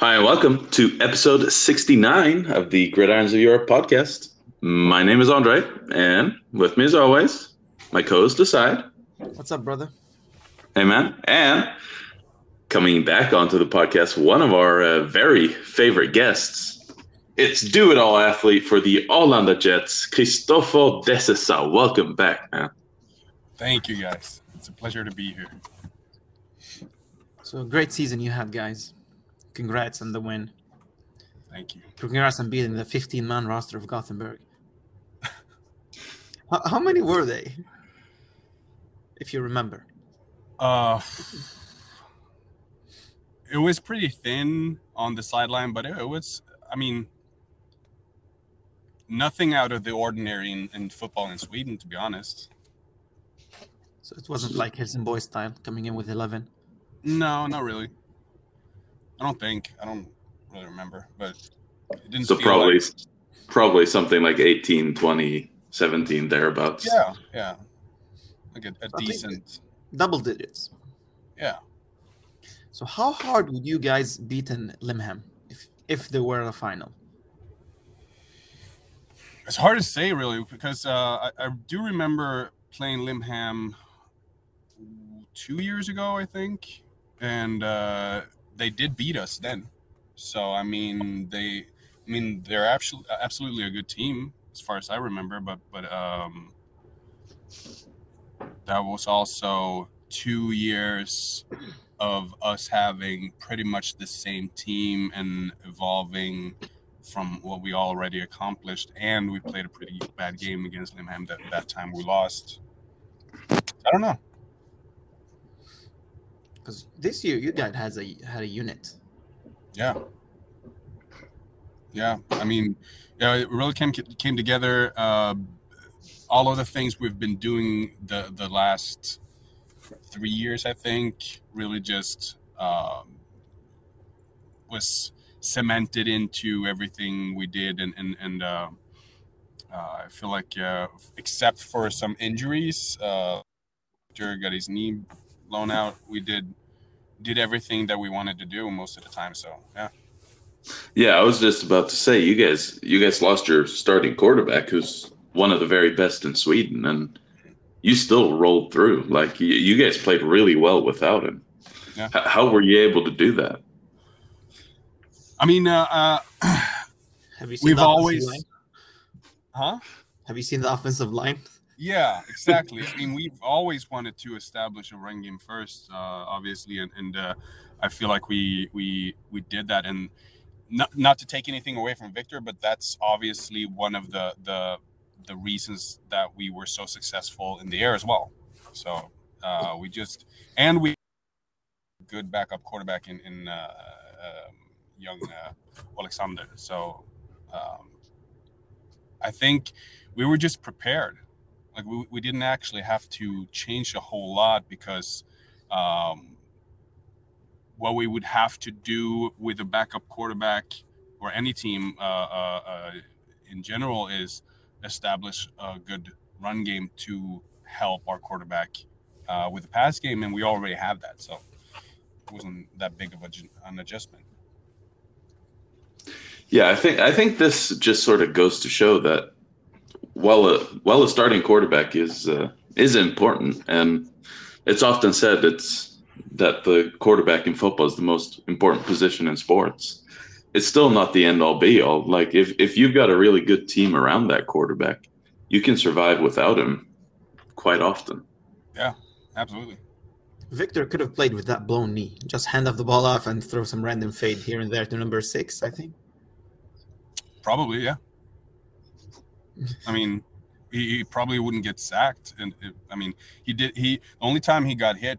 Hi, and welcome to episode 69 of the Gridirons of Europe podcast. My name is Andre, and with me, as always, my co host Aside. What's up, brother? Hey, man. And coming back onto the podcast, one of our uh, very favorite guests. It's do it all athlete for the Arlanda Jets, Christoffer Dessezar. Welcome back, man. Thank you, guys. It's a pleasure to be here. So great season you had, guys. Congrats on the win. Thank you. Congrats on beating the 15 man roster of Gothenburg. how, how many were they? If you remember. Uh, it was pretty thin on the sideline, but it, it was, I mean, nothing out of the ordinary in, in football in Sweden, to be honest. So it wasn't like Helsingborg style coming in with 11. No, not really. I don't think. I don't really remember, but it didn't So feel probably like- probably something like 18, 20, 17, thereabouts. yeah, yeah. Like a, a I a decent, Double digits. yeah. So how hard would you guys beat in Limhamn if if there were a final? It's hard to say really because uh, I, I do remember playing Limhamn two years ago, I think, and uh, they did beat us then. So I mean, they, I mean, they're absolutely absolutely a good team as far as I remember. But but um, that was also two years of us having pretty much the same team and evolving from what we already accomplished, and we played a pretty bad game against Limhamn that that time we lost. I don't know. Because this year you guys has a had a unit. Yeah, yeah. I mean, yeah, it really came came together. Uh, all of the things we've been doing the the last three years, I think, really just um, was cemented into everything we did, and and and uh, uh, I feel like, uh, except for some injuries, uh, Victor got his knee blown out. We did did everything that we wanted to do most of the time. So yeah, Yeah, I was just about to say you guys you guys lost your starting quarterback who's one of the very best in Sweden and you still rolled through. Like you, you guys played really well without him. Yeah. H- how were you able to do that? I mean, uh, uh, Have you seen We've the offensive always- line? huh? Have you seen the offensive line? Yeah, exactly. I mean, we've always wanted to establish a run game first, uh, obviously, and, and uh, I feel like we we we did that. And not not to take anything away from Victor, but that's obviously one of the the the reasons that we were so successful in the air as well. So uh, we just and we good backup quarterback in in uh, um, young uh, Alexander. So um, I think we were just prepared like we, we didn't actually have to change a whole lot because um, what we would have to do with a backup quarterback or any team uh, uh, uh, in general is establish a good run game to help our quarterback uh, with the pass game, and we already have that, so it wasn't that big of a, an adjustment. Yeah, I think I think this just sort of goes to show that while a while a starting quarterback is uh, is important, and it's often said it's that the quarterback in football is the most important position in sports. It's still not the end all be all. Like if if you've got a really good team around that quarterback, you can survive without him quite often. Yeah, absolutely. Victor could have played with that blown knee. Just hand off the ball off and throw some random fade here and there to number six, I think. Probably, yeah. I mean, he, he probably wouldn't get sacked, and it, I mean, he did. He the only time he got hit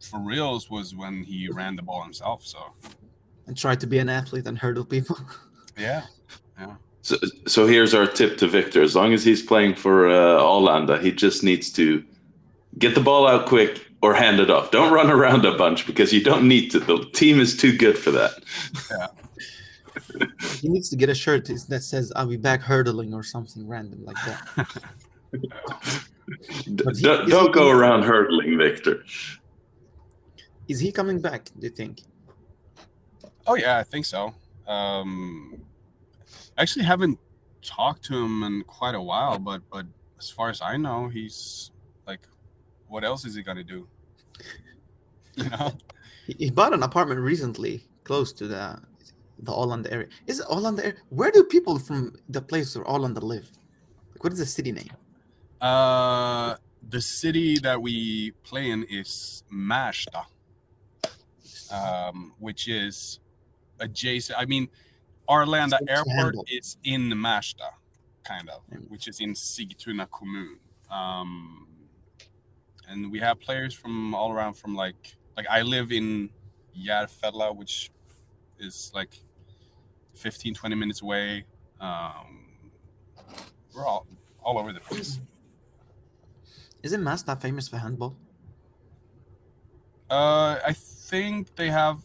for reals was when he ran the ball himself. So And tried to be an athlete and hurdle people. yeah, yeah. So, so here's our tip to Victor: as long as he's playing for uh, Arlanda, he just needs to get the ball out quick or hand it off. Don't run around a bunch because you don't need to. The team is too good for that. He needs to get a shirt that says "I'll be back hurdling" or something random like that. D- he- don't is he- go around hurdling, Victor. Is he coming back? Do you think? Oh yeah, I think so. Um, I actually haven't talked to him in quite a while, but but as far as I know, he's like, what else is he gonna do? You know? He, he bought an apartment recently close to the the Hollanda area. Is it Hollanda area? Where do people from the place where Hollanda live? Like, what is the city name? Uh, the city that we play in is Märsta, um, which is adjacent. I mean, Arlanda It's Airport is in Märsta, kind of, Mm. which is in Sigtuna kommun. Um, and we have players from all around. From like, like I live in Järfälla, which is like 15, 20 minutes away. Um, we're all all over the place. Isn't Märsta famous for handball? Uh, I think they have.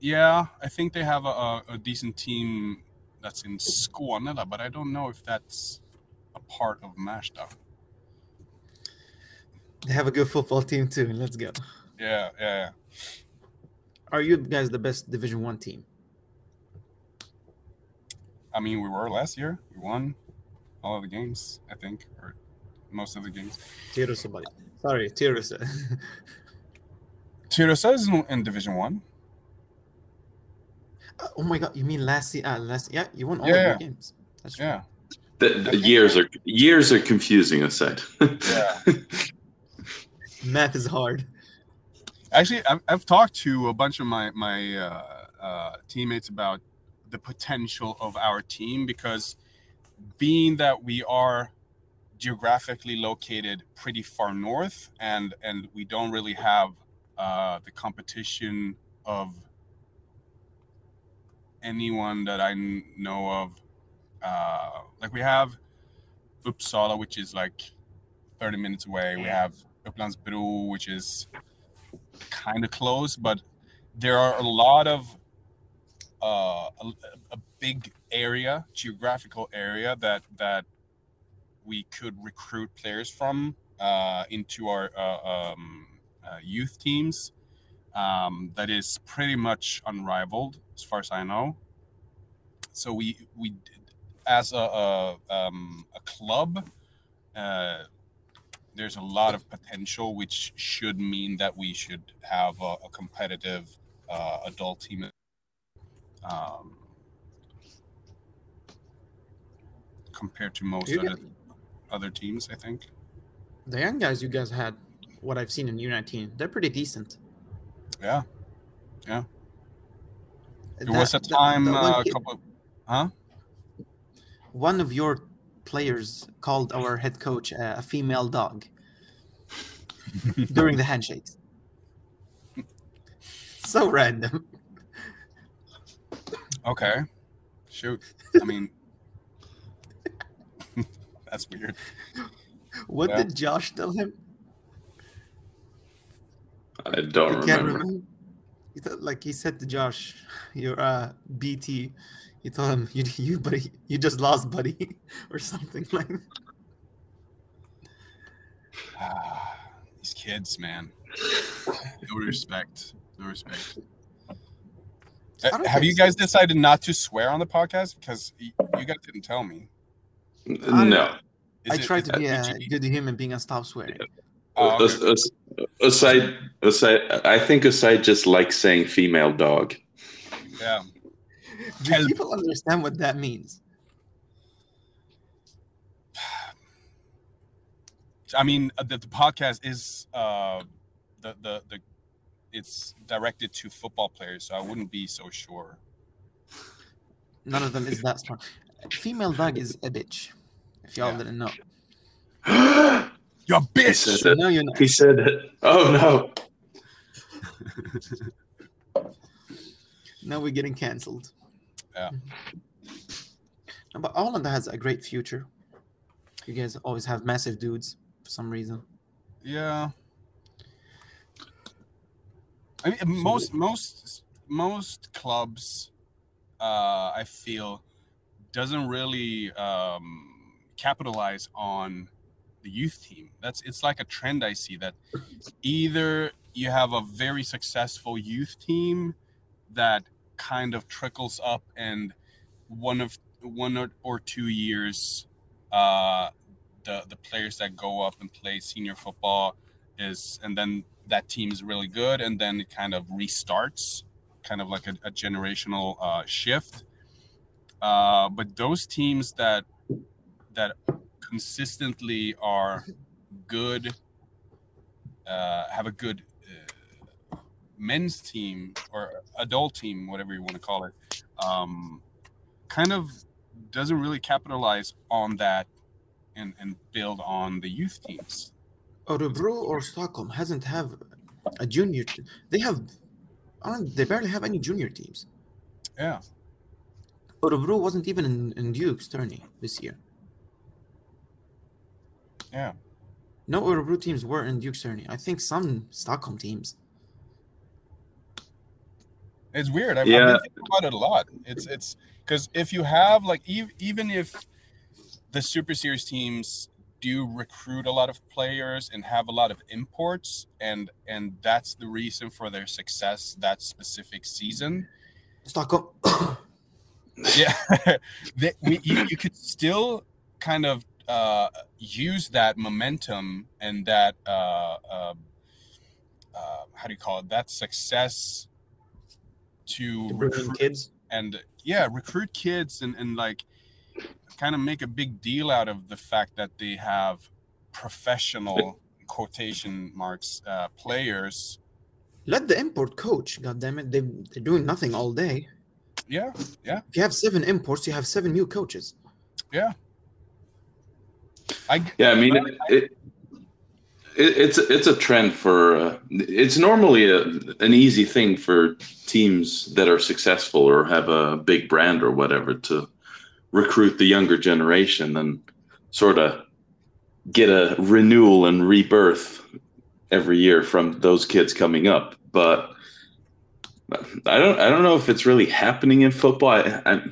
Yeah, I think they have a, a, a decent team that's in Skåne, but I don't know if that's a part of Märsta. They have a good football team too. Let's go. Yeah, yeah, yeah. Are you guys the best Division One team? I mean, we were last year. We won all of the games, I think, or most of the games. Tyresö, buddy. Sorry, Tyresö. Tyresö is in, in Division One. oh my god, you mean last year? Uh, last yeah, you won all Yeah, of yeah. your games. That's true. Yeah, The, the years are years are confusing aside. yeah. Math is hard. Actually, I've, I've talked to a bunch of my my uh, uh, teammates about the potential of our team because being that we are geographically located pretty far north and and we don't really have uh, the competition of anyone that I know of. Uh, like we have Uppsala, which is like 30 minutes away. We have Upplandsbro, which is kind of close, but there are a lot of uh, a, a big area, geographical area that that we could recruit players from uh, into our uh, um, uh, youth teams. Um, that is pretty much unrivaled, as far as I know. So we we as a a, um, a club. There's a lot of potential, which should mean that we should have a, a competitive uh, adult team. Um, compared to most other, other teams, I think. the young guys you guys had, what I've seen in U19, they're pretty decent. Yeah, there That- was a time that uh, a kid- couple. Huh? one of your players called our head coach uh, a female dog during the handshakes. so random. Okay, shoot. I mean, that's weird. What Yeah. did Josh tell him? I don't I remember. remember. He thought, like he said to Josh, "You're a BT." He told him, "You, you, buddy, you just lost, buddy," or something like. that. Ah, these kids, man. No respect. No respect. I don't Uh, Have think you so. guys decided not to swear on the podcast? Because you guys didn't tell me. No. Is I it- try to that be a good human being and stop swearing. Oh, okay. aside, aside, I think aside just likes saying female dog. Yeah. Do Kelp. people understand what that means? I mean, uh, the, the podcast is uh, the the the it's directed to football players, so I wouldn't be so sure. None of them is that smart. Female dog is a bitch. If y'all Yeah. didn't know, You He bitch. said no, you're not. He said it. Oh no. Now we're getting cancelled. Yeah. No, but Holland has a great future. You guys always have massive dudes for some reason. Yeah. I mean, most most most clubs, uh, I feel, doesn't really um, capitalize on the youth team. That's it's like a trend I see that either you have a very successful youth team that kind of trickles up and one of one or, two years uh the the players that go up and play senior football is and then that team is really good and then it kind of restarts kind of like a, a generational uh, shift. Uh, but those teams that that consistently are good uh, have a good men's team or adult team whatever you want to call it um, kind of doesn't really capitalize on that and, and build on the youth teams Örebro or Stockholm hasn't have a junior. T- they have, they barely have any junior teams. yeah Örebro wasn't even in, in Duke's tourney this year. yeah No Örebro teams were in Duke's tourney. I think some Stockholm teams. It's weird. I've, Yeah. I've been thinking about it a lot. It's it's because if you have like ev- even if the Super Series teams do recruit a lot of players and have a lot of imports, and and that's the reason for their success that specific season. Stockholm. Yeah, that we you, you could still kind of uh, use that momentum and that uh, uh, uh, how do you call it that success to to recruit kids. and yeah recruit kids and, and like kind of make a big deal out of the fact that they have professional quotation marks uh, players Let the import coach. God damn it, they they're doing nothing all day. yeah yeah. If you have seven imports, you have seven new coaches. Yeah. I Yeah, I mean, it, it, it, it's it's a trend for. Uh, it's normally a, an easy thing for teams that are successful or have a big brand or whatever to recruit the younger generation and sort of get a renewal and rebirth every year from those kids coming up. But I don't I don't know if it's really happening in football. I I,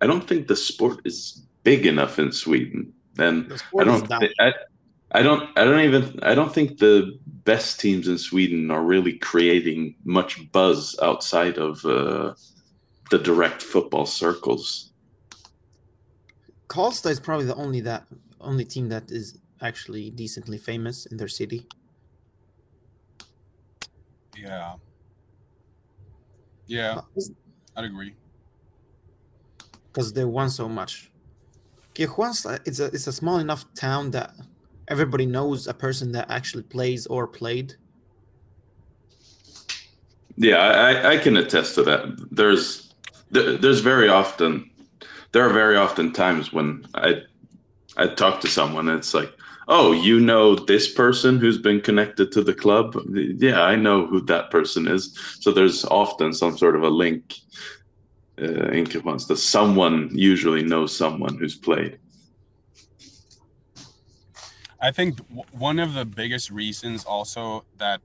I don't think the sport is big enough in Sweden. And The I don't. I, I don't. I don't even. I don't think the best teams in Sweden are really creating much buzz outside of uh, the direct football circles. Karlstad is probably the only that only team that is actually decently famous in their city. yeah yeah i'd agree because they won so much. Kristianstad, it's a it's a small enough town that everybody knows a person that actually plays or played. Yeah, I, I can attest to that. There's there's very often there are very often times when I I talk to someone and it's like, oh, you know this person who's been connected to the club? Yeah, I know who that person is. So there's often some sort of a link uh, in Kristianstad. Someone usually knows someone who's played. I think one of the biggest reasons also that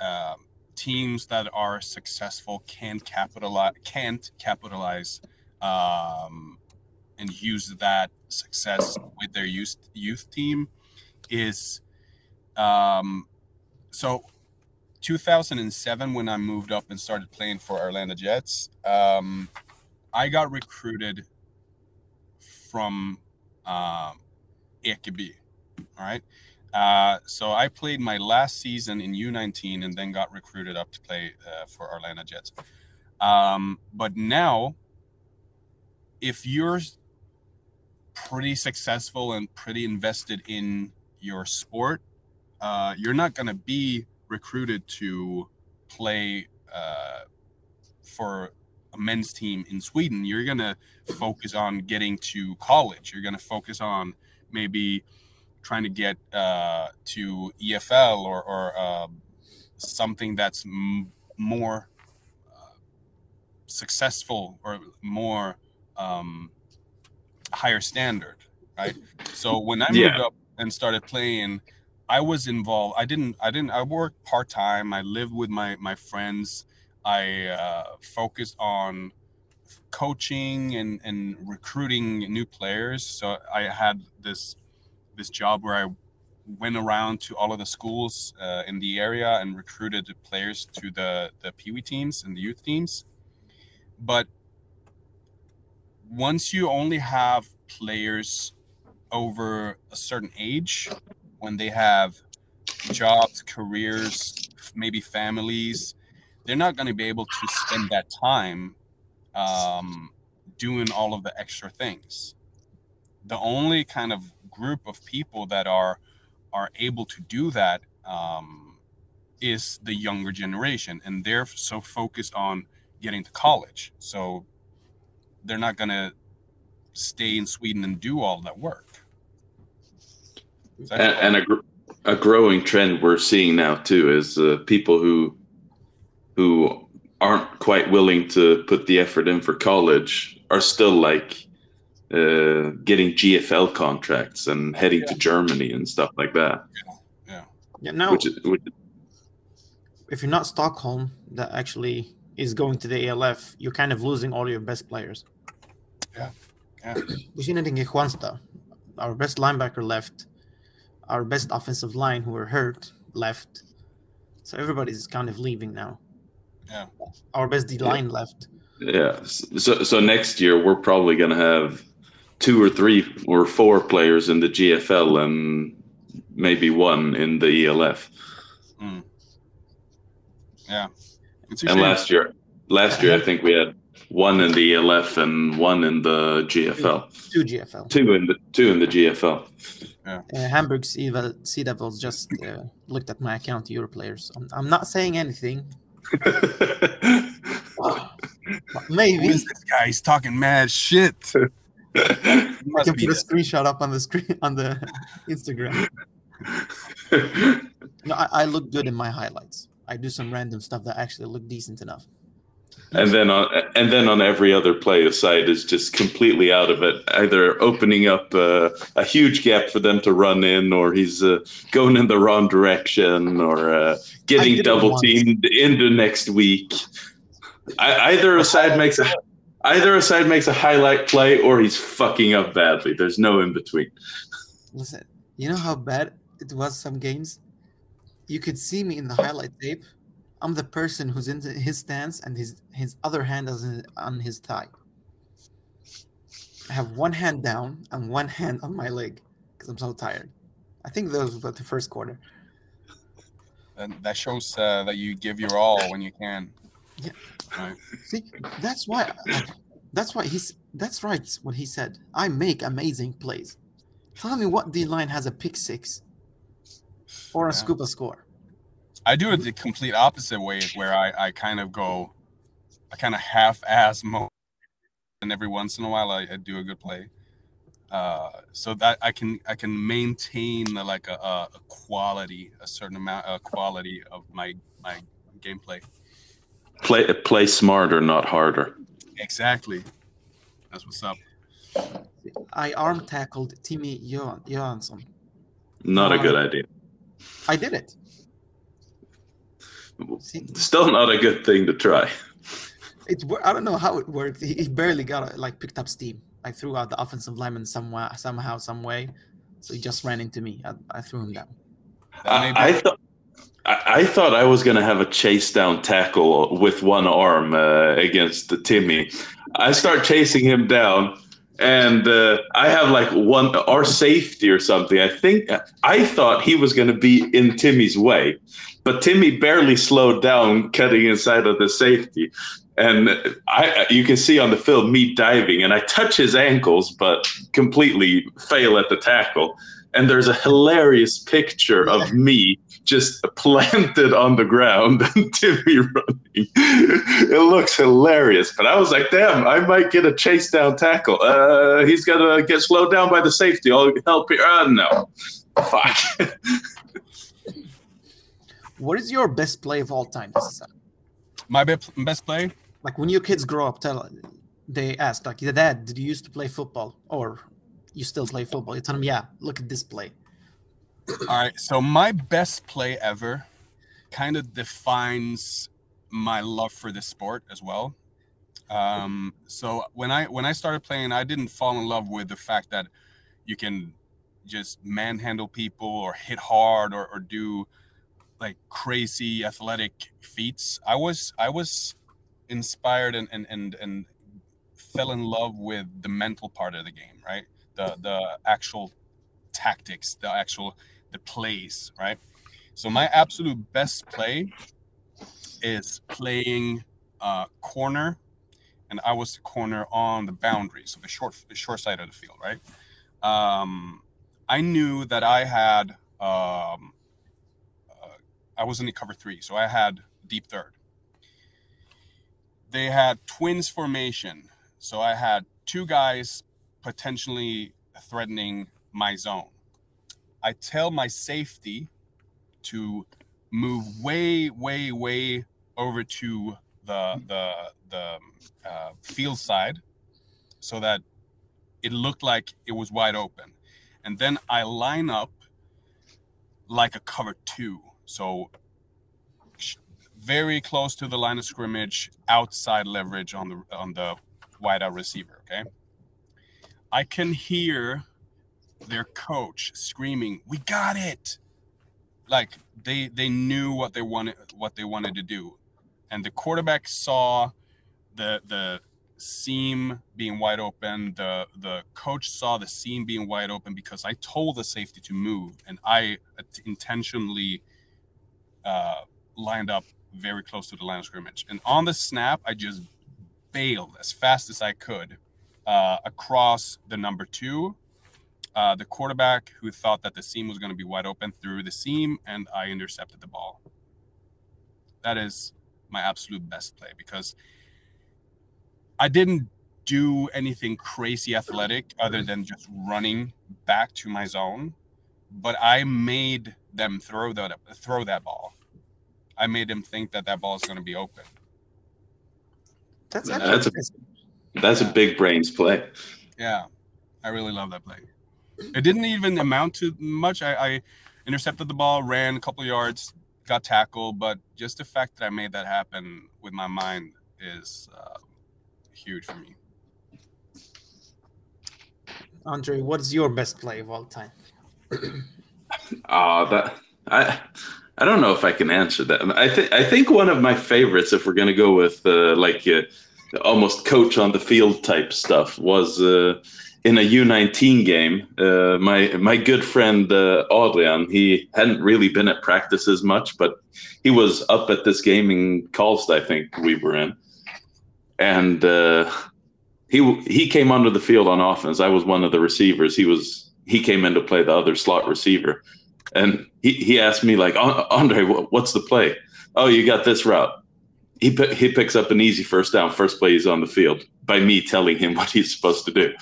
um, teams that are successful can capitalize can't capitalize um, and use that success with their youth youth team is um, so 2007 when I moved up and started playing for Arlanda Jets um, I got recruited from um, Ekeby all right. Uh, so I played my last season in U19 and then got recruited up to play uh, for Arlanda Jets. Um, but now, if you're pretty successful and pretty invested in your sport, uh, you're not going to be recruited to play uh, for a men's team in Sweden. You're going to focus on getting to college. You're going to focus on maybe trying to get uh, to EFL or, or uh, something that's m- more uh, successful or more um, higher standard, right? So when I moved Yeah. up and started playing, I was involved. I didn't. I didn't. I worked part time. I lived with my my friends. I uh, focused on coaching and and recruiting new players. So I had this this job where I went around to all of the schools uh, in the area and recruited players to the the Pee Wee teams and the youth teams. But once you only have players over a certain age, when they have jobs, careers, maybe families, they're not going to be able to spend that time um, doing all of the extra things. The only kind of group of people that are are able to do that um, is the younger generation, and they're so focused on getting to college. So they're not going to stay in Sweden and do all that work. And, and a, gr- a growing trend we're seeing now too is uh, people who who aren't quite willing to put the effort in for college are still like uh, getting GFL contracts and heading to Germany and stuff like that. Yeah. Yeah. Now, Which is, which, if you're not Stockholm, that actually is going to the ELF, you're kind of losing all your best players. Yeah. Yeah. We've seen it in Juansta. Our best linebacker left. Our best offensive line, who were hurt, left. So everybody's kind of leaving now. Yeah. Our best D line left. yeah. So so next year we're probably gonna have two or three or four players in the GFL and maybe one in the ELF. Mm. Yeah. And last year, last year I think we had one in the ELF and one in the GFL. Two GFL. Two in the two in the GFL. Uh, Hamburg Sea, sea Devils just uh, looked at my account, Euro players. I'm, I'm not saying anything. but maybe is this guy? He's talking mad shit. He I can be put a screenshot up on the screen on the Instagram. No, I, I look good in my highlights. I do some random stuff that actually look decent enough. and then on and then on every other play, the side is just completely out of it. Either opening up uh, a huge gap for them to run in, or he's uh, going in the wrong direction, or uh, getting double once. teamed into next week. I, either a side makes a either a side makes a highlight play, or he's fucking up badly. There's no in between. Listen, you know how bad it was some games? You could see me in the highlight tape. I'm the person who's in his stance and his his other hand is on his thigh. I have one hand down and one hand on my leg because I'm so tired. I think those were the first quarter. And that shows uh, that you give your all when you can. Yeah. Right. See, that's why. That's why he's. That's right. What he said. I make amazing plays. Tell me what D line has a pick six or a Yeah. scuba score. I do it the complete opposite way, where I, I kind of go, I kind of half-ass mode, and every once in a while I, I do a good play, uh, so that I can I can maintain the, like a, a, a quality, a certain amount of quality of my my gameplay. Play play smarter, not harder. Exactly, that's what's up. I arm tackled Timmy Johan- Johansson. Not a Uh, good idea. I did it. See, Still not a good thing to try. it. I don't know how it worked. He, he barely got it, like picked up steam. I threw out the offensive lineman somewhere, somehow, some way. So he just ran into me. I, I threw him down. That may be- I, I thought I, thought I was going to have a chase down tackle with one arm uh, against Timmy. I start chasing him down, and uh, I have like one our safety or something. I think I thought he was going to be in Timmy's way, but Timmy barely slowed down, cutting inside of the safety. And I, you can see on the film me diving, and I touch his ankles, but completely fail at the tackle. And there's a hilarious picture of me just planted on the ground and Timmy running. It looks hilarious. But I was like, damn, I might get a chase down tackle. Uh, he's gonna get slowed down by the safety. I'll help you. Uh, no. Fuck. What is your best play of all time? This is, my best best play. like when your kids grow up, tell they ask like, "Dad, did you used to play football, or you still play football?" You tell them, "Yeah, look at this play." All right. So my best play ever kind of defines my love for this sport as well. Um, so when I when I started playing, I didn't fall in love with the fact that you can just manhandle people or hit hard or, or do like crazy athletic feats. I was I was inspired and and and and fell in love with the mental part of the game, right? The the actual tactics, the actual the plays, right? So my absolute best play is playing uh, corner, and I was the corner on the boundary, so the short the short side of the field, right? Um, I knew that I had um, uh, I was in the cover three, so I had deep third. They had twins formation, so I had two guys potentially threatening my zone. I tell my safety to move way, way, way over to the the the uh, field side, so that it looked like it was wide open, and then I line up like a cover two, so very close to the line of scrimmage, outside leverage on the on the wide out receiver. Okay, I can hear their coach screaming, "We got it!" Like they they knew what they wanted what they wanted to do, and the quarterback saw the the seam being wide open. The the coach saw the seam being wide open because I told the safety to move, and I intentionally uh, lined up very close to the line of scrimmage. And on the snap, I just bailed as fast as I could uh, across the number two uh, the quarterback who thought that the seam was going to be wide open threw the seam, and I intercepted the ball. That is my absolute best play because I didn't do anything crazy athletic other than just running back to my zone, but I made them throw that throw that ball. I made them think that that ball is going to be open. That's that's a that's a big brains play. Yeah, I really love that play. It didn't even amount to much. I, I intercepted the ball, ran a couple yards, got tackled, but just the fact that I made that happen with my mind is uh, huge for me. Andre, what's your best play of all time? uh, that I I don't know if I can answer that. I think I think one of my favorites, if we're gonna go with uh, like uh, almost coach on the field type stuff, was uh, in a U19 game, uh, my my good friend uh, Adrian, he hadn't really been at practices much, but he was up at this game in Karlstad, I think we were in, and uh, he he came onto the field on offense. I was one of the receivers. He was he came in to play the other slot receiver, and he he asked me like, Andre, what's the play? Oh, you got this route. He he picks up an easy first down. First play, he's on the field by me telling him what he's supposed to do.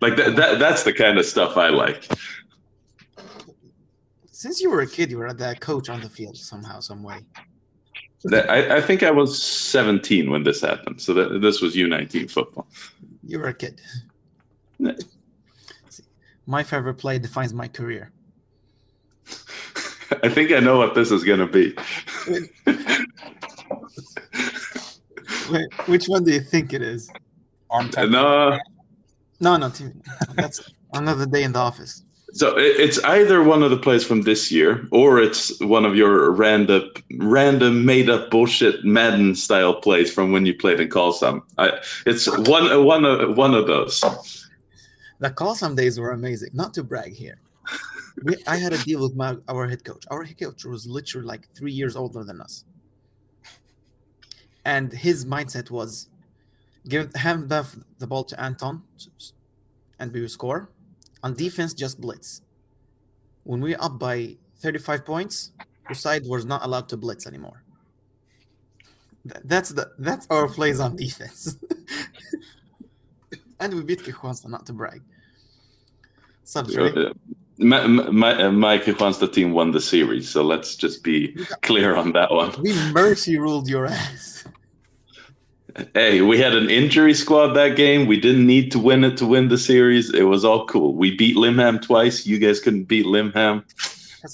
like that, that that's the kind of stuff I like. Since you were a kid, you were the coach on the field somehow, some way. That, I, I think I was 17 when this happened. So that, this was U19 football. You were a kid. My favorite play defines my career. I think I know what this is going to be. Wait, which one do you think it is? Arm time. No. No, no, that's another day in the office. So it's either one of the plays from this year, or it's one of your random, random made up bullshit Madden style plays from when you played in Karlshamn. I, it's one, one, of, one of those. The Karlshamn days were amazing. Not to brag here. We, I had a deal with my our head coach. Our head coach was literally like three years older than us and his mindset was give hand the, the ball to Anton and we will score. On defense, just blitz. When we're up by 35 points, side was not allowed to blitz anymore. That's the that's our plays on defense. and we beat Kristianstad, not to brag. Right? my, my, my Kristianstad team won the series, so let's just be clear on that one. We mercy ruled your ass. Hey, we had an injury squad that game. We didn't need to win it to win the series. It was all cool. We beat Limhamn twice. You guys couldn't beat Limhamn.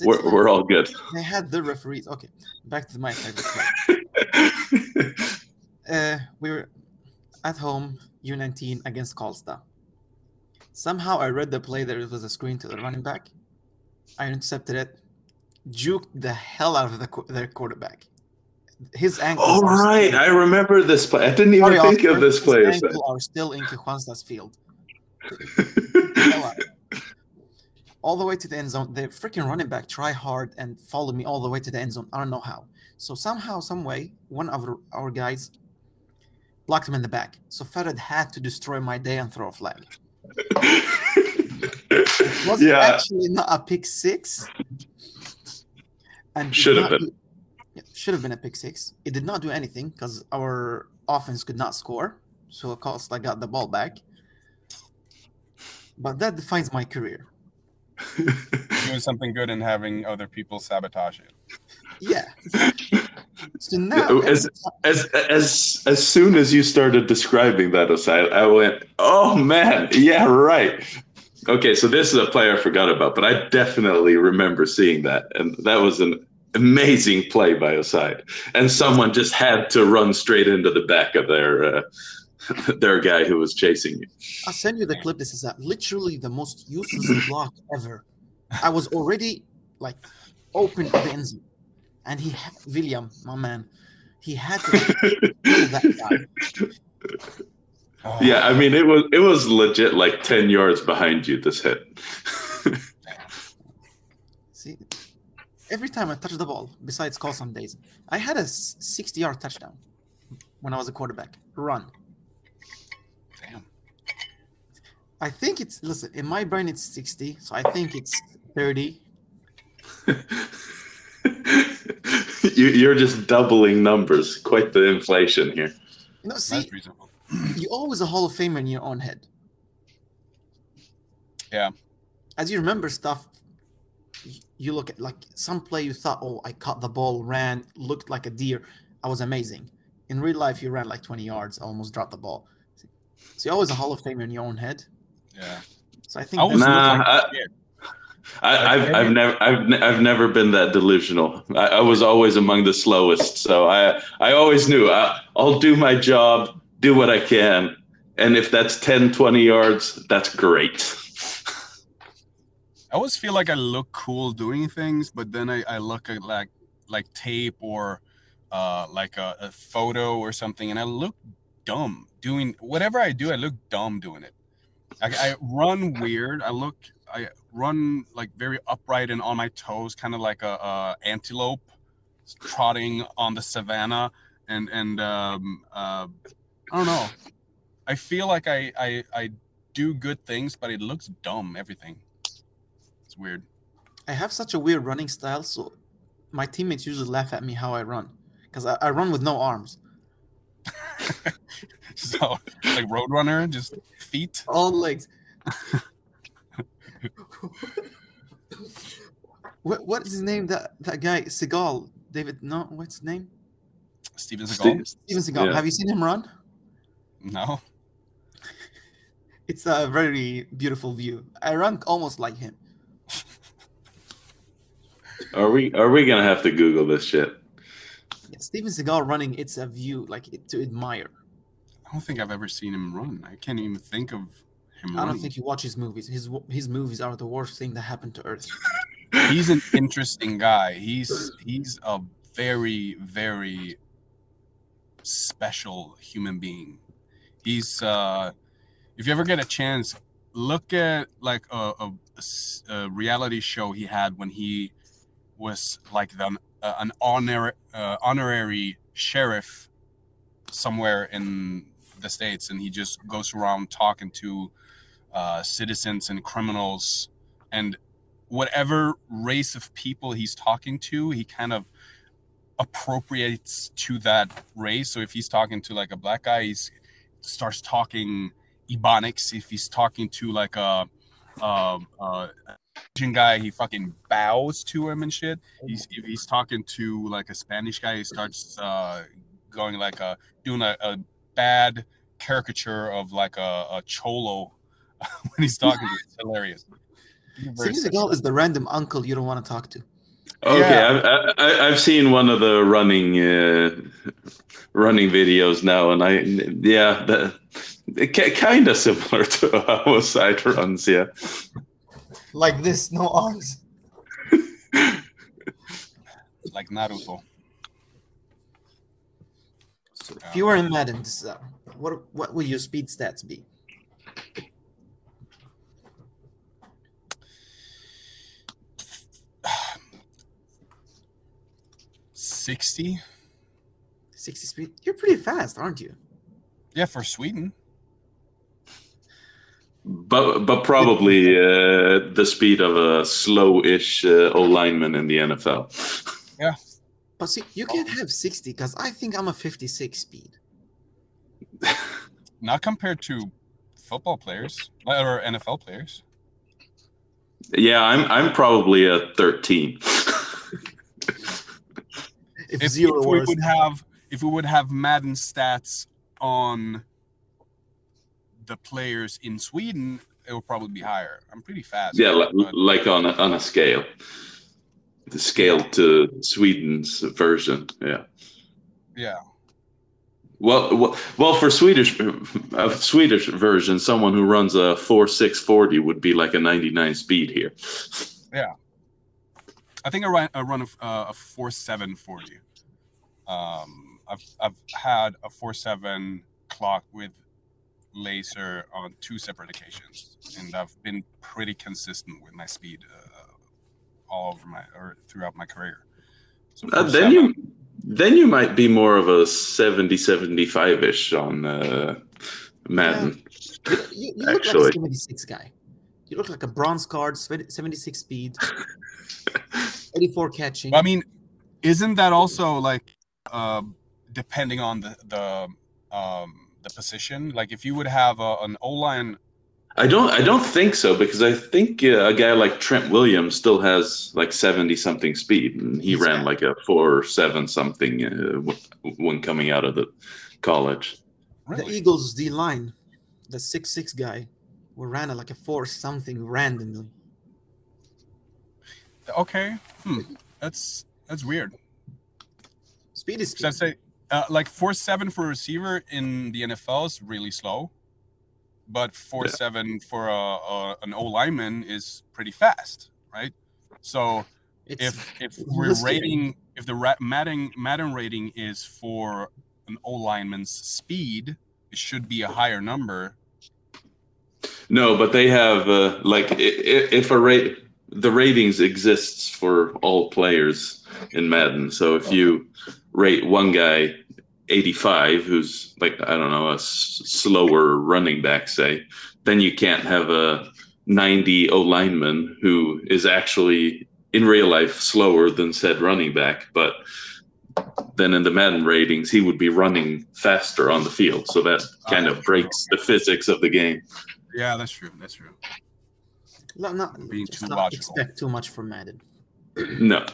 We're, we're all good. They had the referees. Okay, back to my favorite. uh, we were at home, U19 against Karlstad. Somehow I read the play that it was a screen to the running back. I intercepted it, juked the hell out of the, their quarterback. His ankle. All right, I remember this play. I didn't even think of this his play. ankles are still in Kristianstad's field. All the way to the end zone. The freaking running back try hard and follow me all the way to the end zone. I don't know how. So somehow, some way, one of our guys blocked him in the back. So Ferred had to destroy my day and throw a flag. It was yeah, actually not a pick six. And Should have been. do- yeah, should have been a pick six. It did not do anything because our offense could not score. So Costa got the ball back. But that defines my career. Doing something good and having other people sabotage it. Yeah. So now, As- as as as soon as you started describing that aside, I went, "Oh man, yeah, right." Okay, so this is a player I forgot about, but I definitely remember seeing that, and that was an amazing play by Oside. And someone just had to run straight into the back of their uh, their guy who was chasing you. I'll send you the clip. This is a, literally the most useless block ever. I was already like open to the end zone, and he, ha- William, my man, he had to that guy. Oh, Yeah, I mean it was it was legit like ten yards behind you. This hit. See, every time I touch the ball, besides Karlshamn days, I had a 60 yard touchdown when I was a quarterback. Run. damn. I think it's, listen, in my brain it's 60, so I think it's 30. you, you're just doubling numbers. Quite the inflation here. You know, see, That's reasonable. you're always a Hall of Famer in your own head. Yeah. As you remember stuff, you look at like some play you thought, oh, I caught the ball, ran, looked like a deer. I was amazing. In real life, you ran like 20 yards, almost dropped the ball. So you're always a Hall of Famer in your own head. Yeah. So I think I was Nah, like, I- yeah. I, I've, I've never I've, ne- I've never been that delusional. I, I was always among the slowest, so I I always knew I, I'll do my job, do what I can, and if that's 10, 20 yards, that's great. I always feel like I look cool doing things, but then I, I look at like like tape or uh, like a, a photo or something, and I look dumb doing whatever I do. I look dumb doing it. I, I run weird. I look I run like very upright and on my toes, kind of like a, a antelope trotting on the savannah, and and um, uh, I don't know. I feel like I, I I do good things, but it looks dumb. Everything. It's weird. I have such a weird running style, so my teammates usually laugh at me how I run because I, I run with no arms, So like Roadrunner, just feet. all legs. what what is his name? That that guy Seagal, David? No, what's his name? Steven Seagal. Steven Seagal. Yeah. Have you seen him run? No. It's a very beautiful view. I run almost like him. Are we are we gonna have to Google this shit? Yeah, Steven Seagal running, it's a view like it, to admire. I don't think I've ever seen him run. I can't even think of him I don't think he watches movies. His his movies are the worst thing that happened to Earth. he's an interesting guy. He's he's a very very special human being. He's uh if you ever get a chance, look at like a reality show he had when he was like the, uh, an honor uh, honorary sheriff somewhere in the states, and he just goes around talking to uh, citizens and criminals and whatever race of people he's talking to, he kind of appropriates to that race. So if he's talking to like a black guy, he starts talking Ebonics. If he's talking to like a, um uh, Asian guy, he fucking bows to him and shit. He's if he's talking to like a Spanish guy, he starts uh, going like a doing a, a bad caricature of like a, a cholo when he's talking. to him. It's hilarious. Very Steven Seagal is the random uncle you don't want to talk to. Okay, Yeah. I've, I, I've seen one of the running uh, running videos now, and I yeah, the, kind of similar to how a side runs. Yeah, Like this, no arms. like Naruto. So if you were in Madden, this uh, what what would your speed stats be? Sixty. 60 speed. You're pretty fast, aren't you? Yeah, for Sweden. but but probably uh, the speed of a slow-ish uh, O lineman in the NFL. Yeah. But see, you can't have 60 because I think I'm a 56 speed. Not compared to football players or NFL players. yeah, I'm I'm probably a 13. If, If, zero if we would have if we would have Madden stats on the players in Sweden, it would probably be higher. I'm pretty fast. yeah, like, but- like on a, on a scale. The scale to Sweden's version. Yeah. yeah. Well, well, well, for Swedish, a Swedish version, someone who runs a four six forty would be like a ninety nine speed here. I think I run, I run a, uh, a four seven forty. Um, I've I've had a four seven clock with laser on two separate occasions, and I've been pretty consistent with my speed uh, all over my or throughout my career. So Uh, then you, then you might be more of a 70, 75 ish on uh, Madden. you, you, you look Actually. like a 76 guy. You look like a bronze card, 76 speed, 84 catching. I mean, isn't that also like uh, depending on the the um, the position? Like if you would have a, an O line I don't, I don't think so because I think uh, a guy like Trent Williams still has like seventy something speed, and he He's ran fast. like a four or seven something uh, when coming out of the college. The Eagles D line, the six six guy, who ran it like a four something randomly. Okay. Hmm. That's that's weird. Speed is 'Cause I'd say uh, like four seven for a receiver in the NFL is really slow, but four seven for a, a an O lineman is pretty fast, right? So it's if if we're listed. rating if the ra- Madden Madden rating is for an O lineman's speed, it should be a higher number. No, but they have uh, like i- i- if a rate the ratings exists for all players in Madden. So if you rate one guy 85 who's like I don't know a s- slower running back say, then you can't have a 90 O lineman who is actually in real life slower than said running back, but then in the Madden ratings he would be running faster on the field. So that kind of breaks the physics of the game. Yeah, that's true. That's true. Not, not, being just too not logical. expect too much from Madden. No.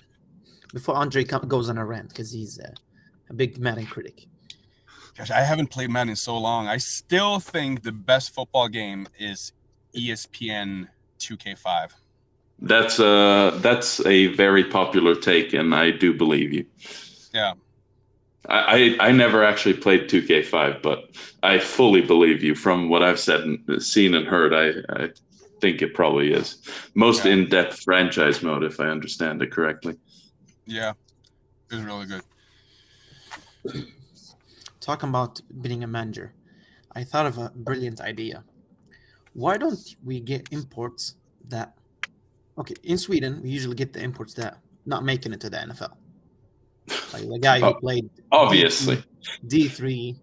Before Andre goes on a rant because he's uh, a big Madden critic. Gosh, I haven't played Madden in so long. I still think the best football game is ESPN 2K5. That's uh that's a very popular take, and I do believe you. Yeah. I, I I never actually played 2K5, but I fully believe you from what I've said and seen and heard. I, I think it probably is most Yeah. in-depth franchise mode, if I understand it correctly. Yeah, it was really good. Talking about being a manager, I thought of a brilliant idea. Why don't we get imports that? Okay, in Sweden we usually get the imports that not making it to the NFL. Like the guy who Oh, played Obviously, D three,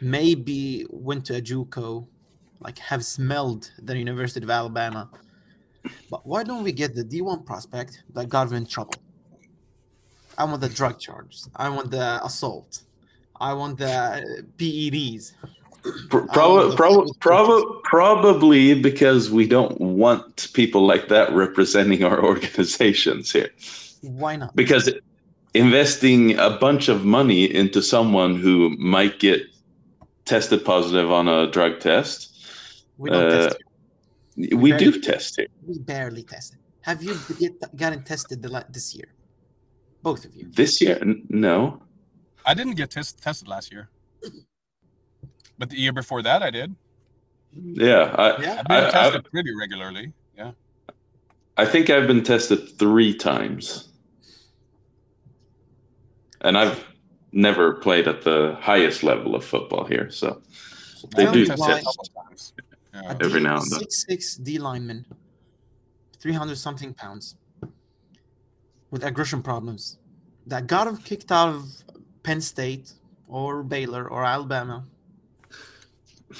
maybe went to a JUCO, like have smelled the University of Alabama. But why don't we get the D one prospect that got in trouble? I want the drug charges. I want the assault. I want the PEDs. Pr- Oh, prob- the prob- food prob- probably because we don't want people like that representing our organizations here. Why not? because investing a bunch of money into someone who might get tested positive on a drug test We don't uh, test it. we Very- do test it We barely test it. Have you get, gotten tested the, this year? Both of you. This year, N- no. I didn't get test- tested last year, but the year before that I did. Yeah, I, Yeah. I've been I, I, tested pretty regularly. Yeah. I think I've been tested three times, and I've never played at the highest level of football here. So So They tell do me tested a couple times. Yeah. a Every D- now and then. Six six D lineman, three hundred something pounds, with aggression problems, that got him kicked out of Penn State or Baylor or Alabama.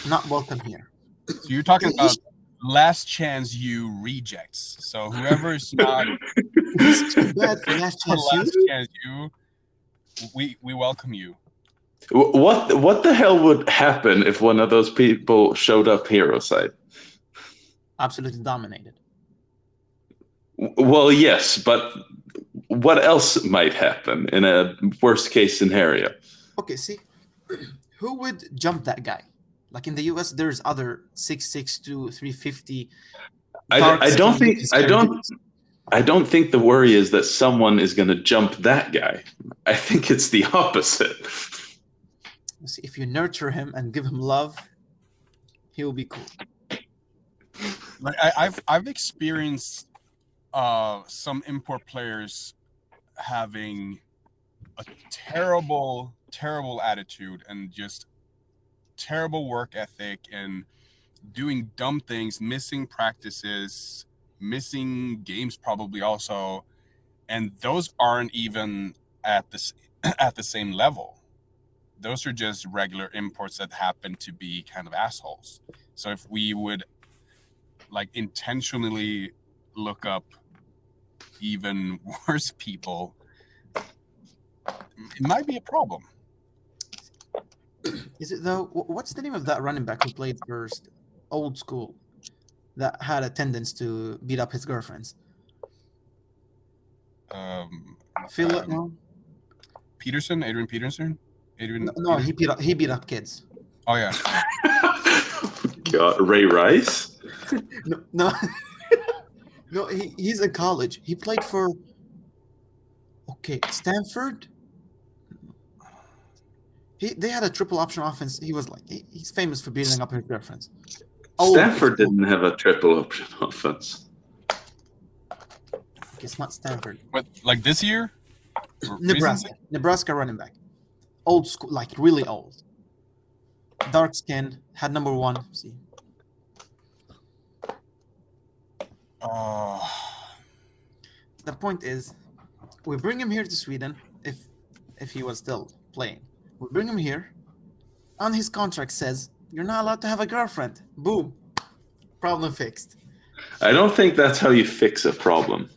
Not welcome here. So you're talking about Last Chance U rejects. So whoever's not It's too bad for last chance. last you. chance you, we we welcome you. Wh- what what the hell would happen if one of those people showed up hero side? Absolutely dominated. Well, yes, but what else might happen in a worst case scenario? Okay, see, who would jump that guy? Like in the US, there's other 6'6", 350. I, I don't think I don't. I don't think the worry is that someone is going to jump that guy. I think it's the opposite. See, if you nurture him and give him love, he will be cool. Like I, I've I've experienced uh some import players having a terrible terrible attitude and just terrible work ethic and doing dumb things missing practices missing games probably also and those aren't even at this at the same level those are just regular imports that happen to be kind of assholes so if we would like intentionally look up even worse people it might be a problem Is it though? What's the name of that running back who played first, old school, that had a tendency to beat up his girlfriends? um Phil, Um, no, peterson adrian peterson adrian no, no, he beat up, he beat up kids. oh yeah God, Ray Rice. No, no, no. He, he's in college. He played for. Okay, Stanford. He they had a triple option offense. He was like he, he's famous for beating up his girlfriends. Old Stanford didn't have a triple option offense. It's not Stanford. but like this year Nebraska. recently? Nebraska running back. Old school, like really old. Dark skin, had number one. See, Oh, the point is, we bring him here to Sweden if if he was still playing. We bring him here. On his contract says you're not allowed to have a girlfriend. Boom, problem fixed. I don't think that's how you fix a problem.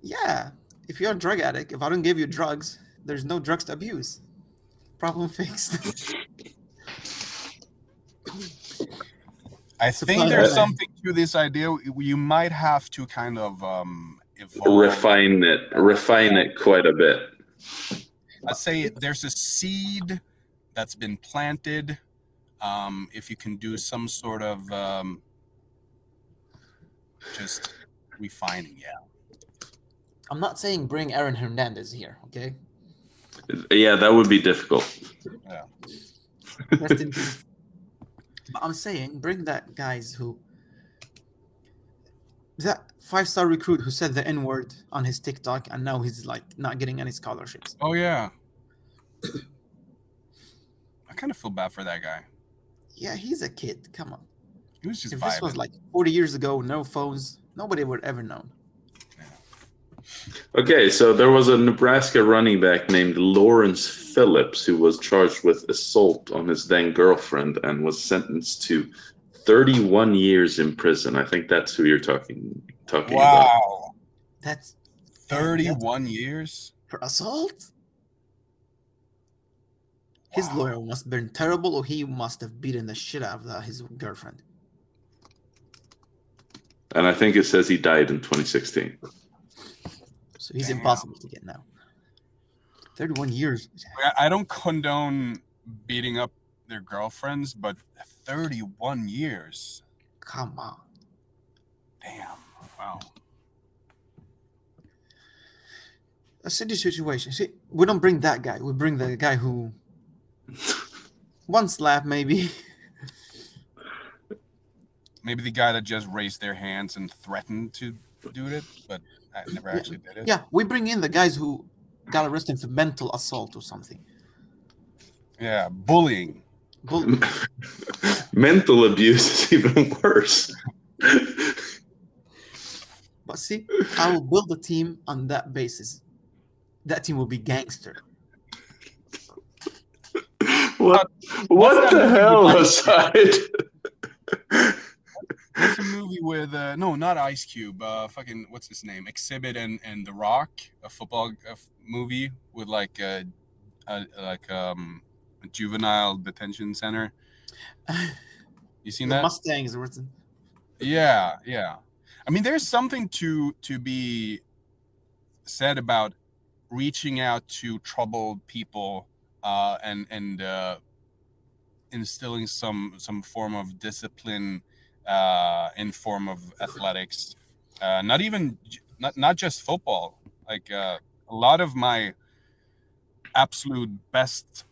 Yeah, if you're a drug addict, if I don't give you drugs, there's no drugs to abuse. Problem fixed. I think there's something to this idea. You might have to kind of um, evolve. Refine it, refine it quite a bit. I'd say there's a seed that's been planted. Um, if you can do some sort of um, just refining, yeah. I'm not saying bring Aaron Hernandez here, okay? Yeah, that would be difficult. Rest in peace. But I'm saying bring that guys who that five star recruit who said the N word on his TikTok and now he's like not getting any scholarships. Oh yeah. I kind of feel bad for that guy. Yeah, he's a kid. Come on. He was just If this was like 40 years ago, no phones, nobody would ever known. Okay, so there was a Nebraska running back named Lawrence Phillips who was charged with assault on his then girlfriend and was sentenced to 31 years in prison. I think that's who you're talking talking about. wow, That's 31 years. for assault. His Wow. lawyer must have been terrible, or he must have beaten the shit out of that, his girlfriend. And I think it says he died in 2016. So he's Damn. impossible to get now. 31 years. I- don't condone beating up their girlfriends, but 31 years. come on. Damn. Wow. A city situation. See, we don't bring that guy. We bring the guy who one slap maybe. Maybe the guy that just raised their hands and threatened to do it, but I never Yeah. actually did it. Yeah, we bring in the guys who got arrested for mental assault or something. Yeah. Bullying. Bull- Mental abuse is even worse. But see, I will build a team on that basis. That team will be gangster. what what the hell with aside? What's a movie with uh, no, not Ice Cube. Uh, fucking what's his name? Xzibit and and The Rock, a football a f- movie with like a, a like um a juvenile detention center. You seen the that? Mustangs written. Yeah, yeah. I mean, there's something to to be said about reaching out to troubled people uh, and and uh, instilling some some form of discipline uh, in form of athletics. Uh, not even not not just football. Like uh, a lot of my absolute best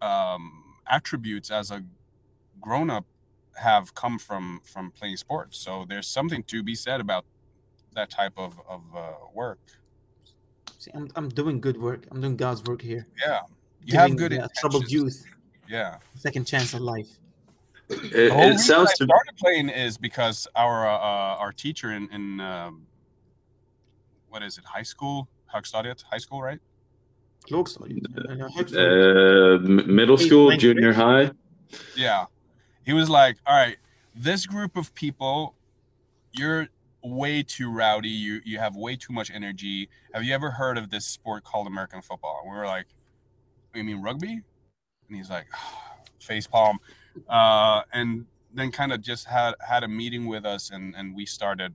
um, attributes as a grown up have come from from playing sports. So there's something to be said about that type of of uh, work. See, I'm, I'm doing good work. I'm doing God's work here. Yeah, you have Giving good the troubled youth Yeah, second chance of life. It, The whole it sounds I to started playing is because our uh, uh, our teacher in in um, what is it high school? Högstadiet? High school right? Lågstadiet. Uh, högstadiet. m- middle school, junior high. yeah. He was like all right this group of people you're way too rowdy. You you have way too much energy. Have you ever heard of this sport called american football? And we were like you mean rugby? And he's like face palm uh and then kind of just had had a meeting with us and and we started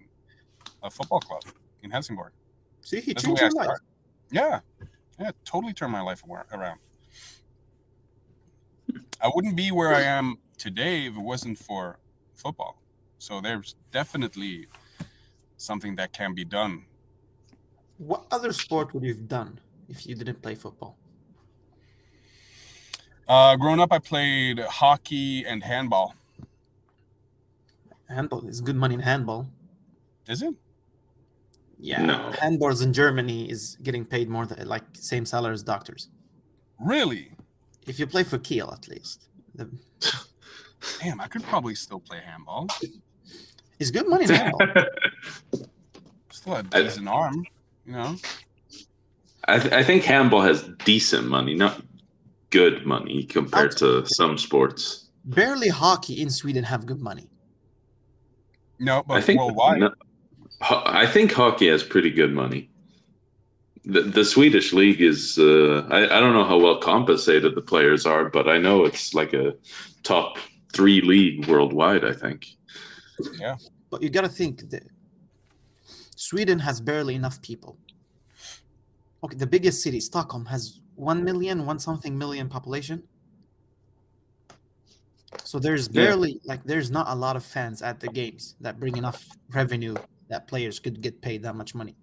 a football club in helsingborg See, he That's changed your life. started. yeah yeah totally turned my life around i wouldn't be where i am today if it wasn't for football so there's definitely something that can be done What other sport would you have done if you didn't play football? Uh growing up i played hockey and handball Handball is good money in handball. is it Yeah, No. handballs in Germany is getting paid more than like same salary as doctors. really If you play for Kiel, at least, the, damn i could probably still play handball it's good money in handball. still a I- decent arm you know I, th- I think handball has decent money, not good money compared to some sports. Barely hockey in Sweden have good money. no but I think worldwide no- I think hockey has pretty good money. The, the Swedish league is uh, I, I don't know how well compensated the players are, but I know it's like a top three league worldwide. I think. Yeah. But you got to think that Sweden has barely enough people. Okay, the biggest city, Stockholm, has 1 million, one something million population. So there's Yeah. barely, like, there's not a lot of fans at the games that bring enough revenue that players could get paid that much money.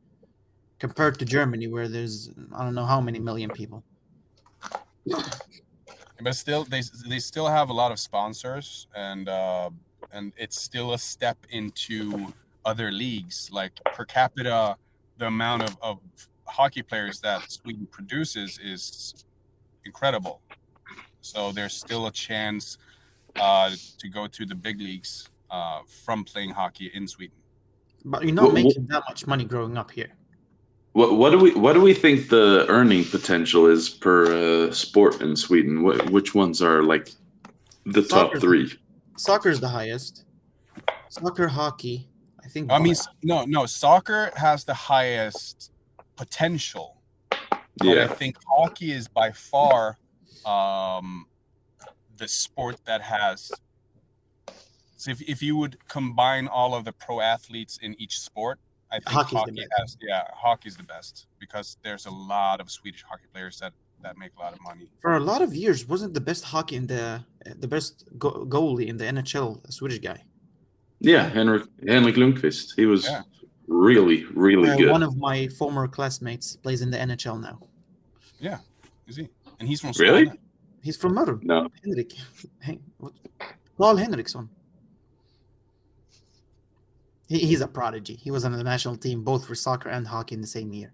Compared to Germany, where there's, I don't know how many million people. but still they they still have a lot of sponsors and uh and it's still a step into other leagues like per capita the amount of, of hockey players that sweden produces is incredible so there's still a chance uh to go to the big leagues uh from playing hockey in sweden But you're not Wh- wh- making that much money growing up here. What what do we what do we think the earning potential is per uh, sport in Sweden? What, which ones are like the top three? Soccer is the highest. Soccer, hockey, I think. i mean no no soccer has the highest potential But I think hockey is by far um, the sport that has. So if, if you would combine all of the pro athletes in each sport, I think Hockey's hockey best. has yeah hockey's the best because there's a lot of Swedish hockey players that that make a lot of money. for a lot of years wasn't the best hockey in the the best go- goalie in the NHL a Swedish guy Yeah, Henrik Henrik Lundqvist. He was Yeah. Really, really Uh, good. one of my former classmates plays in the NHL now. Yeah, is he? And he's from Really? He's from Mörrum. no, Henrik. Hey, what? Carl Henriksson. He, he's a prodigy. He was on the national team both for soccer and hockey in the same year.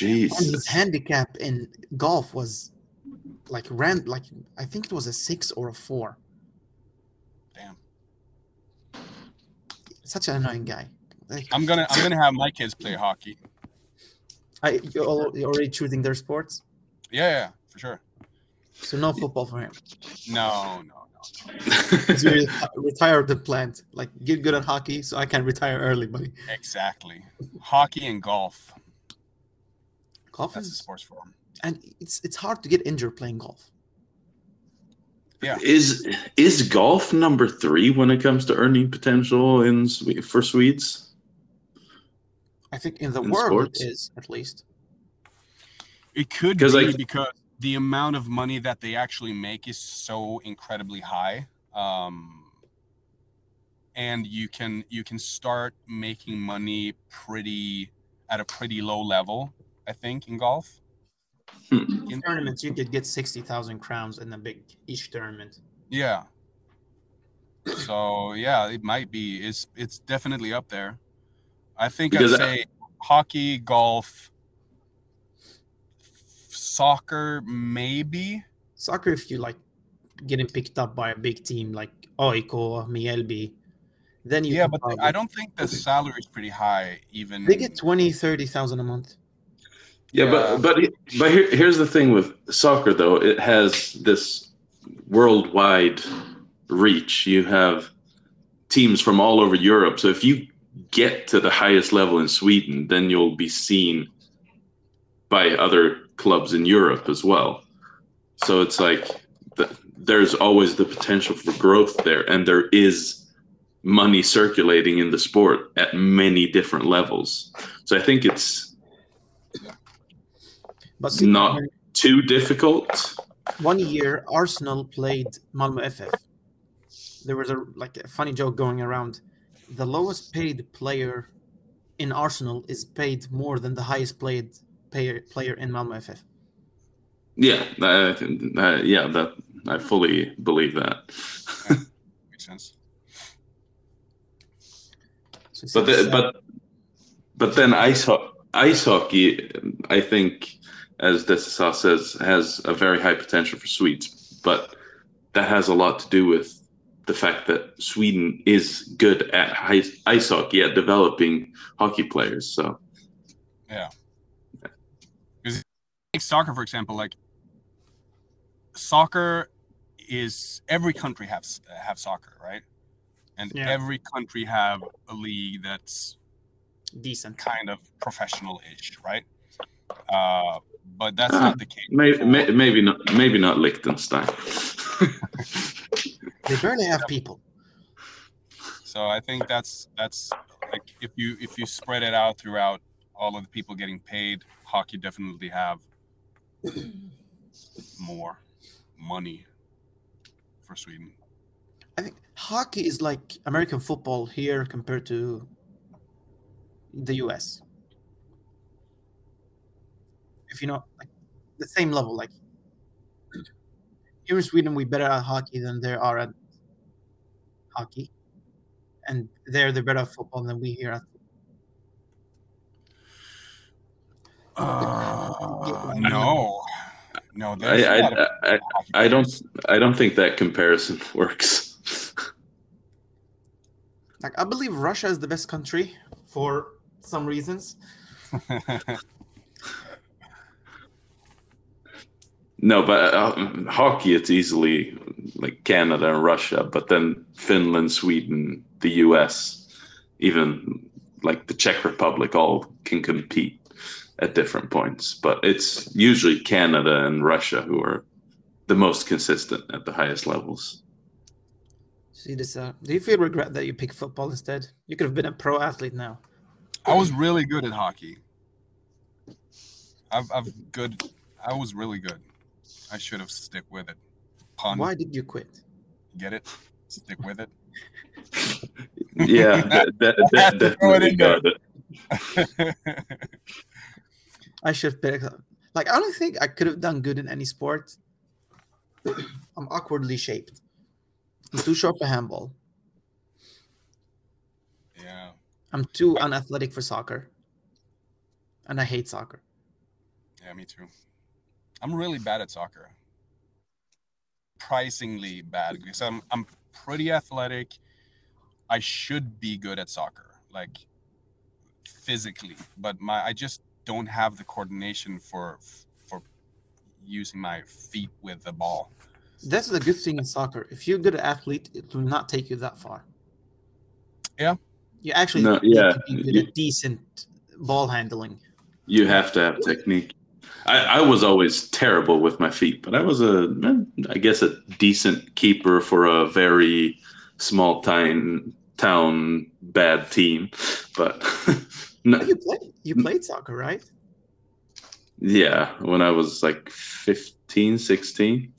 And his handicap in golf was like ran like I think it was a six or a four. Damn. Such an annoying guy. Like, I'm gonna I'm gonna have my kids play hockey. I, you're al- you're already choosing their sports, Yeah, yeah, for sure. so no football for him. No, no, no. He's really retired the plant. Like get good at hockey, so I can retire early, buddy. Exactly. Hockey and golf. Golf That's the is, sports for him. and it's it's hard to get injured playing golf. Yeah. Is is golf number three when it comes to earning potential in for Swedes? I think in the In world sports? it is at least. It could 'Cause, be like- because the amount of money that they actually make is so incredibly high. Um, and you can you can start making money pretty at a pretty low level, I think, in golf. Hmm. In- Tournaments you could get sixty thousand crowns in a big each tournament. Yeah. So yeah, it might be. It's it's definitely up there. I think Because I'd I- say hockey, golf, soccer, maybe. Soccer, if you like getting picked up by a big team like Oiko, Mjällby, then you yeah, but probably- I don't think the salary is pretty high. Even they get 20, 30,000 a month. Yeah, Yeah. but but but here, here's the thing with soccer though it has this worldwide reach. You have teams from all over Europe. So if you get to the highest level in Sweden, then you'll be seen by other clubs in Europe as well. So it's like th- there's always the potential for growth there, and there is money circulating in the sport at many different levels. So I think it's But Not- too difficult. one year Arsenal played Malmö FF. There was a like a funny joke going around. The lowest paid player in Arsenal is paid more than the highest paid player player in Malmö FF. Yeah, I, think- uh, yeah, that I fully believe that. makes sense. So But the, uh, but but then ice ho- ice hockey, I think, as Dessezar says, has a very high potential for Swedes. But that has a lot to do with the fact that Sweden is good at ice, ice hockey, at developing hockey players. So Take soccer for example. Like soccer is every country has have soccer, right? And Yeah. every country have a league that's decent. kind of professional-ish, right? Uh, but that's Ah, not the case. maybe, maybe not maybe not Liechtenstein. They barely have people. So I think that's that's like if you if you spread it out throughout all of the people getting paid, hockey definitely have more money for Sweden. I think hockey is like American football here compared to the US. If you know, like the same level, like here in Sweden, we're better at hockey than they are at hockey, and there they're better at football than we here at. Uh, no, no. I, there's a lot of I, I, I don't. I don't think that comparison works. Like I believe Russia is the best country for some reasons. No, but uh, hockey, it's easily like Canada and Russia, but then Finland, Sweden, the US, even like the Czech Republic, all can compete at different points. But it's usually Canada and Russia who are the most consistent at the highest levels. See this? Uh, do you feel regret that you picked football instead? You could have been a pro athlete now. I was really good at hockey. I've, I've good. I was really good. I should have stick with it. Pun. Why did you quit? Get it? Stick with it. yeah, that, that, I had that to throw it definitely in there. got it. I should pick. Like I don't think I could have done good in any sport. I'm awkwardly shaped. I'm too short for handball. yeah. I'm too unathletic for soccer. And I hate soccer. Yeah, me too. I'm really bad at soccer. Pricingly bad because I'm I'm pretty athletic. I should be good at soccer, like physically, but my I just don't have the coordination for for using my feet with the ball. That's the good thing in soccer. If you're a good athlete, it will not take you that far. Yeah. You actually No, need yeah, to be good you- at decent ball handling. You have to have technique. I, I was always terrible with my feet, but I was a, eh, I guess, a decent keeper for a very small time town bad team. But no, You played you played soccer, right? yeah, when I was like 15, 16,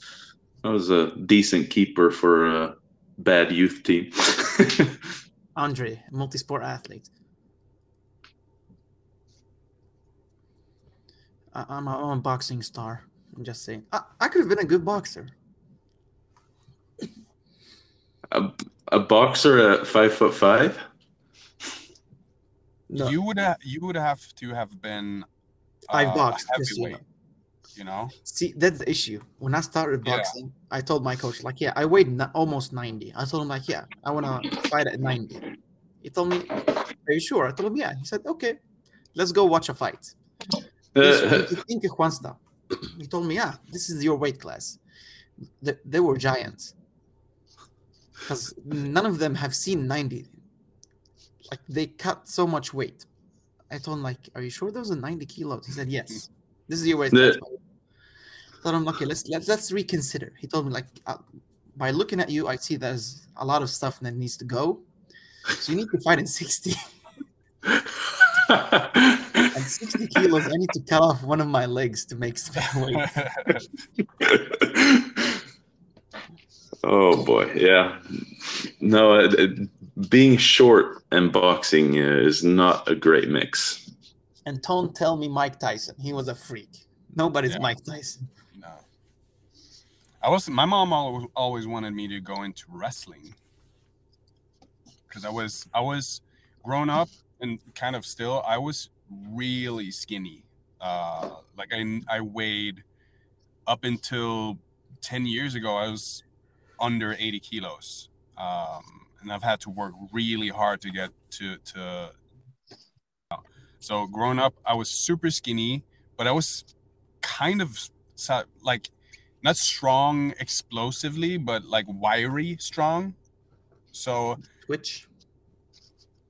I was a decent keeper for a bad youth team. Andre, multi-sport athlete. I, I'm, a, I'm a boxing star. I'm just saying. I, I could have been a good boxer. a, a boxer at five foot five. No, You would have you would have to have been I uh, a boxed. just so you know. you know. See, that's the issue. When I started Yeah. boxing, I told my coach, like, yeah, I weighed n- almost 90. I told him, like, yeah, I want to fight at 90. He told me, are you sure? I told him, yeah. He said, okay, let's go watch a fight. This was the Inca Juansta. He told me, yeah, this is your weight class. They, they were giants. Because none of them have seen 90. Like, they cut so much weight. I told him, like, are you sure those are 90 kilos? He said, yes. This is your weight class. I told him, okay, let's, let's, let's reconsider. He told me, like, uh, by looking at you, I see there's a lot of stuff that needs to go. So you need to fight in 60. At 60 kilos, I need to cut off one of my legs to make space weight. oh boy, yeah. No, it, it- being short and boxing uh, is not a great mix. And don't tell me Mike Tyson. He was a freak. Nobody's Yeah. Mike Tyson. No. I was my mom always always wanted me to go into wrestling because I was I was grown up and kind of still I was really skinny. Uh, like I I weighed up until ten years ago I was under eighty kilos, um, and I've had to work really hard to get to to. So growing up, I was super skinny, but I was kind of like not strong explosively, but like wiry strong. So Twitch.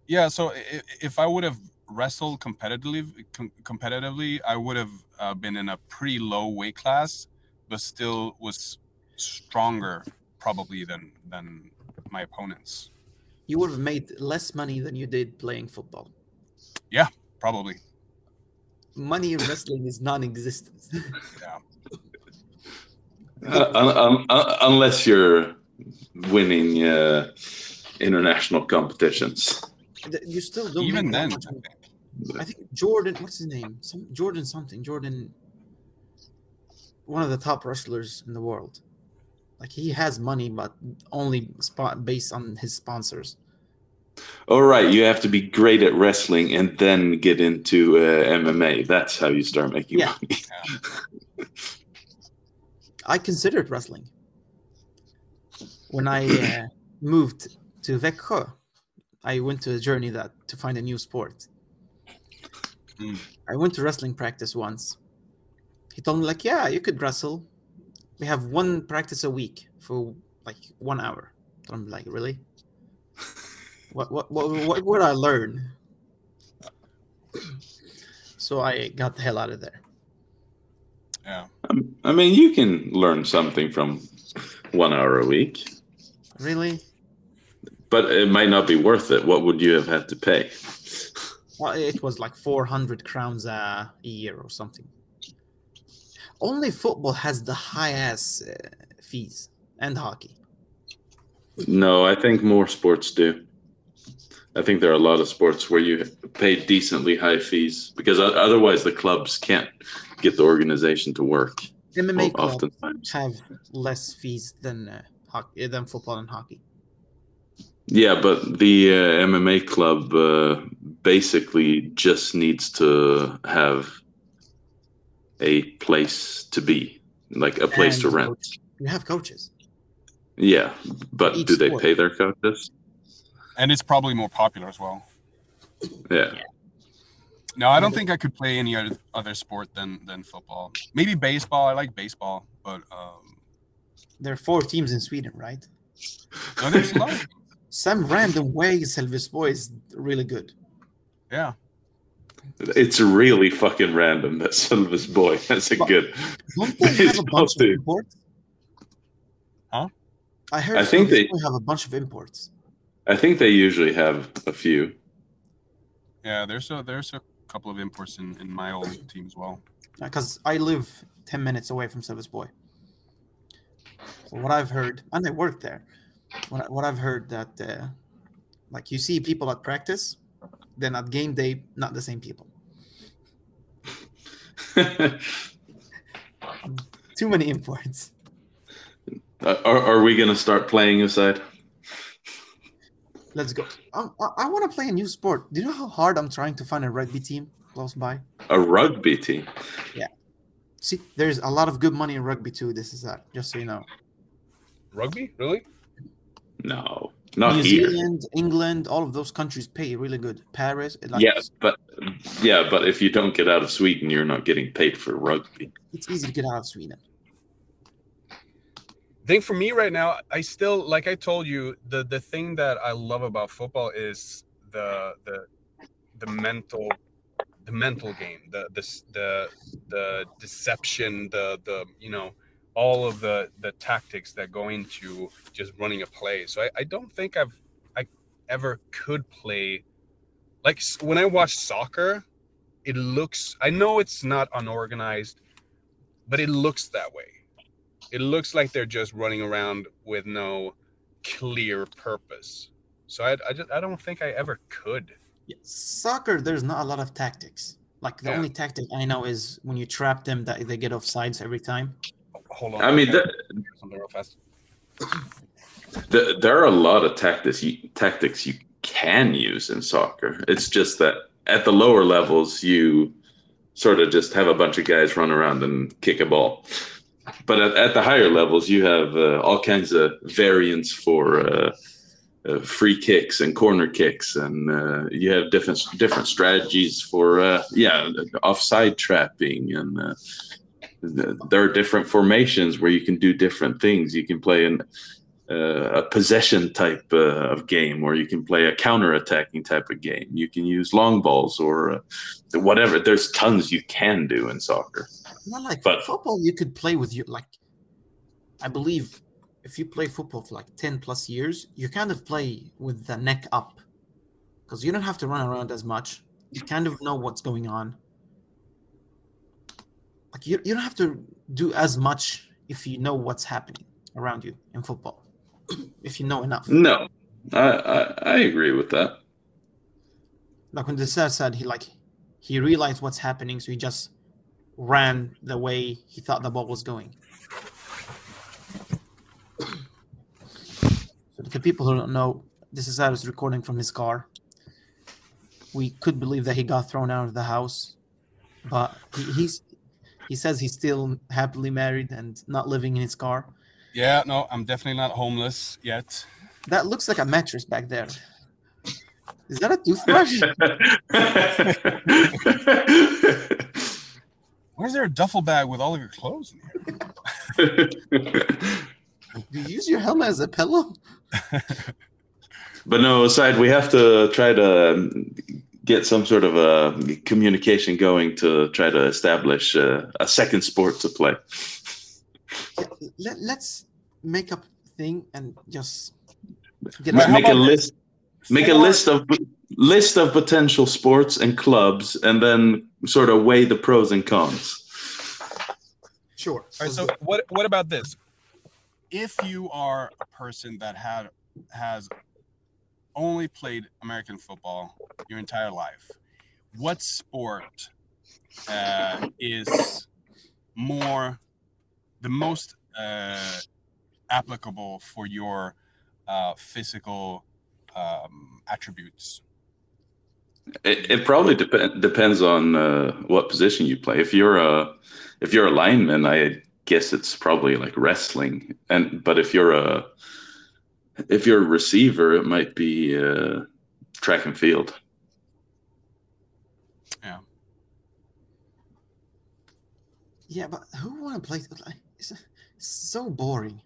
Yeah, so if, if I would have wrestled competitively, com- competitively, I would have uh, been in a pretty low weight class, but still was stronger probably than than my opponents. You would have made less money than you did playing football. Yeah, probably, Money in wrestling is non-existent. yeah. Uh, un- un- un- unless you're winning uh, international competitions. Th- you still don't Even then, I think. I think Jordan, what's his name? Some Jordan something. Jordan, one of the top wrestlers in the world. Like he has money, but only spot based on his sponsors. All right, you have to be great at wrestling and then get into uh, MMA. That's how you start making Yeah. money. I considered wrestling when I uh, moved to Växjö. I went to a journey that to find a new sport. Mm. I went to wrestling practice once. He told me like, "Yeah, you could wrestle. We have one practice a week for like one hour." I'm like, "Really? What what what what would I learn?" So I got the hell out of there. Yeah. Um, I mean, you can learn something from one hour a week, Really? But it might not be worth it. What would you have had to pay? Well, it was like 400 crowns a year or something. Only football has the high ass uh, fees and hockey. No, I think more sports do. I think there are a lot of sports where you pay decently high fees because otherwise the clubs can't get the organization to work. MMA clubs have less fees than uh, hockey, than football and hockey. Yeah, but the uh, MMA club uh, basically just needs to have a place to be, like a place to rent. coach- You have coaches. Yeah, but Each do they sport. pay their coaches? and it's probably more popular as well. Yeah. No, I don't think I could play any other other sport than than football. Maybe baseball. I like baseball, but um, There are four teams in Sweden, right? no, there's a lot. Of- Some random way Boy is really good. Yeah, It's really fucking random that Sölvesborg. That's a But- good. Don't they have a bunch of imports? Huh? I heard I think they- Sölvesborg have a bunch of imports. I think they usually have a few. yeah. There's a there's a couple of imports in in my old team as well. Because I live 10 minutes away from Sölvesborg. So what I've heard, and I work there, what, I- what I've heard that, uh, like, you see people at practice, then at game day, not the same people. Too many imports. Uh, are, are we going to start playing aside? Let's go. Um, I, I want to play a new sport. Do you know how hard I'm trying to find a rugby team close by? A rugby team. Yeah. See, there's a lot of good money in rugby too. This is that, just so you know. Rugby, really? No, not New here. Zealand, England, all of those countries pay really good. Paris, it, like, Yeah, but yeah, but if you don't get out of Sweden, you're not getting paid for rugby. it's easy to get out of Sweden. I think for me right now, I still like I told you the the thing that I love about football is the the the mental the mental game, the the the the deception, the the you know all of the the tactics that go into just running a play. So I, I don't think I've I ever could play like when I watch soccer, it looks I know it's not unorganized, but it looks that way it looks like they're just running around with no clear purpose. So I, I just I don't think I ever could. Yeah. Soccer, there's not a lot of tactics. Like the Yeah. only tactic I know is when you trap them, that they get off sides every time. Hold on. I mean, okay. th- something real fast. th- there are a lot of tactics you, tactics you can use in soccer. It's just that at the lower levels, you sort of just have a bunch of guys run around and kick a ball. But at, at the higher levels, you have uh, all kinds of variants for uh, uh, free kicks and corner kicks, and uh, you have different different strategies for uh, yeah offside trapping, and uh, there are different formations where you can do different things. You can play in uh, a possession type uh, of game, or you can play a counter-attacking type of game. You can use long balls or uh, whatever. There's tons you can do in soccer. Not like But- football, you could play with you. Like, I believe if you play football for like 10 plus years, you kind of play with the neck up because you don't have to run around as much. You kind of know what's going on. Like, you, you don't have to do as much if you know what's happening around you in football, if you know enough. No, I I, I agree with that. like when Dessert said he like he realized what's happening, so he just ran the way he thought the ball was going. So the people who don't know, this is is recording from his car. We could believe that he got thrown out of the house, but he, he's he says he's still happily married and not living in his car. Yeah, no, I'm definitely not homeless yet. That looks like a mattress back there. Is that a toothbrush? Where's there a duffel bag with all of your clothes in here? Do you use your helmet as a pillow? but no, aside, we have to try to get some sort of a communication going to try to establish uh, a second sport to play. Let, let's make up a thing and just get Well, make a about list. Make a list of list of potential sports and clubs, and then sort of weigh the pros and cons. Sure. All right, so what what about this? If you are a person that had has only played American football your entire life, what sport uh, is more the most uh, applicable for your uh, physical um, attributes? It, it probably dep- depends on uh, what position you play. If you're a if you're a lineman, I guess it's probably like wrestling. And but if you're a if you're a receiver, it might be uh, track and field. Yeah. Yeah, but who want to play? It's, it's so boring.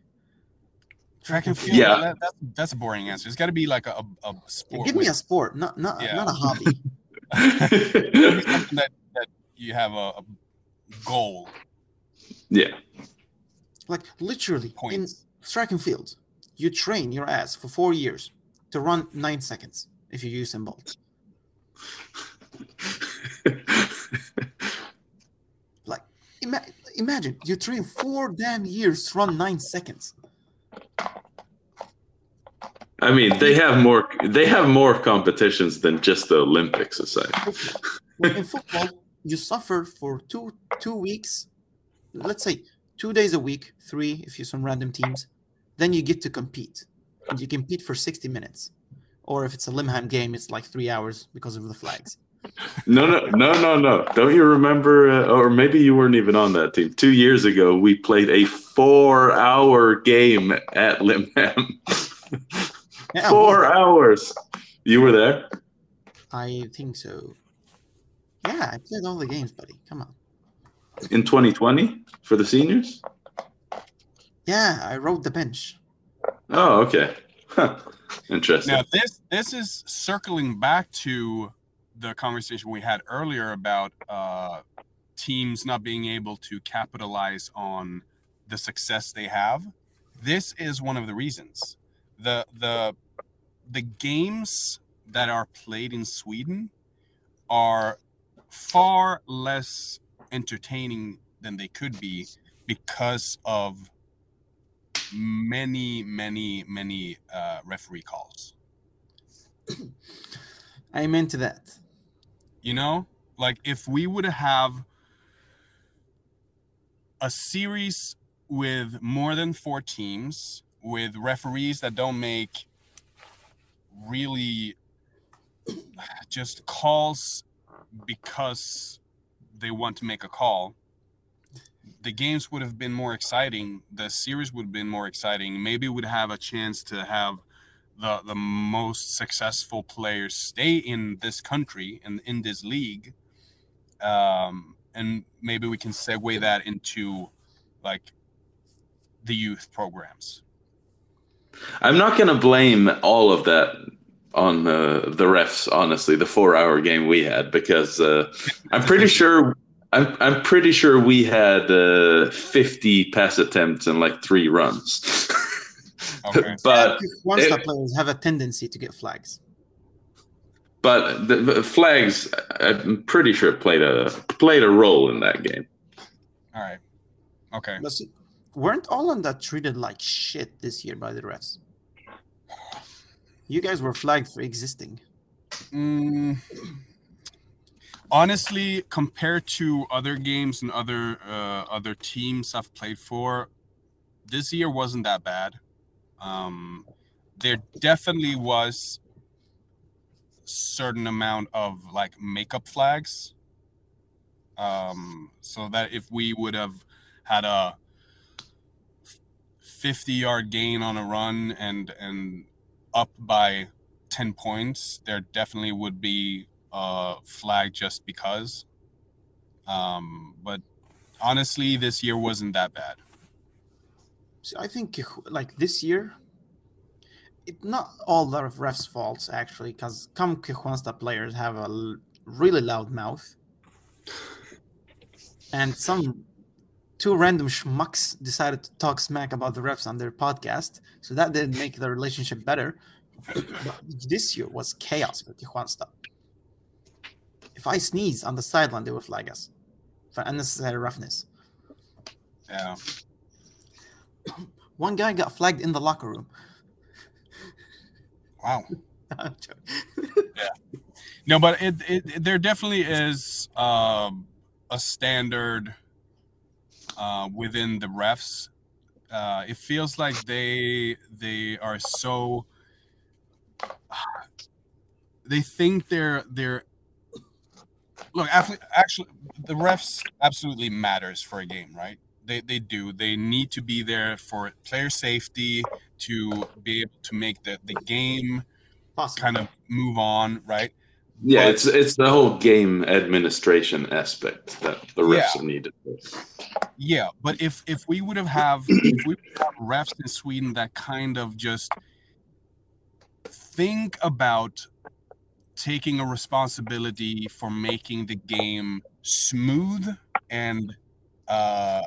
Track and field. Yeah. that- that's, that's a boring answer. It's got to be like a, a, a sport. Give me with- a sport, not not Yeah. not a hobby. Something that, that you have a, a goal. yeah. like literally in Points. track and field, you train your ass for four years to run nine seconds if you use Bolt. Like ima- imagine you train four damn years to run nine seconds. I mean, they have more. They have more competitions than just the Olympics aside. Like in football, you suffer for two two weeks, let's say two days a week, three if you're some random teams. Then you get to compete, and you compete for sixty minutes. Or if it's a Limhamn game, it's like three hours because of the flags. No, no, no, no, no. Don't you remember? Uh, or maybe you weren't even on that team. Two years ago, we played a four-hour game at Limhamn. Yeah, Four well, hours. You were there. I think so. Yeah, I played all the games, buddy. Come on. in 2020 for the seniors? Yeah, I rode the bench. Oh, okay. Huh. Interesting. Now this this is circling back to the conversation we had earlier about uh, teams not being able to capitalize on the success they have. This is one of the reasons. The the the games that are played in Sweden are far less entertaining than they could be because of many, many, many uh, referee calls. I'm into that. You know, like if we would have a series with more than four teams, with referees that don't make really just calls because they want to make a call, the games would have been more exciting. The series would have been more exciting. Maybe we'd have a chance to have the the most successful players stay in this country and in this league. Um, and maybe we can segue that into like the youth programs. I'm not going to blame all of that on uh, the refs. Honestly, the four-hour game we had because uh, I'm pretty sure. I'm I'm pretty sure we had uh, 50 pass attempts and like three runs. Okay. but Once it- the players have a tendency to get flags. but the, the flags, I'm pretty sure played a played a role in that game. All right. Okay. But see, weren't all of that treated like shit this year by the refs? You guys were flagged for existing. Mm, honestly, compared to other games and other uh, other teams I've played for, this year wasn't that bad. Um, there definitely was certain amount of like makeup flags. Um, so that if we would have had a 50 yard gain on a run and and up by 10 points, there definitely would be a flag just because. Um, but honestly, this year wasn't that bad. So I think like this year, it not all the refs' faults actually, because some Quijunsta players have a l- really loud mouth, and some two random schmucks decided to talk smack about the refs on their podcast, so that didn't make the relationship better. this year was chaos for Quijunsta. If I sneeze on the sideline, they will flag us for unnecessary roughness. Yeah. One guy got flagged in the locker room. Wow. I'm joking. No, but it, it there definitely is um, a standard uh, within the refs. Uh, it feels like they they are so they think they're they're look actually, actually the refs absolutely matters for a game right they, they do they need to be there for player safety to be able to make the, the game Possible. kind of move on right Yeah, But- it's it's the whole game administration aspect that the refs Yeah. are needed. Yeah, but if if we would have have if we would have refs in Sweden that kind of just think about taking a responsibility for making the game smooth and uh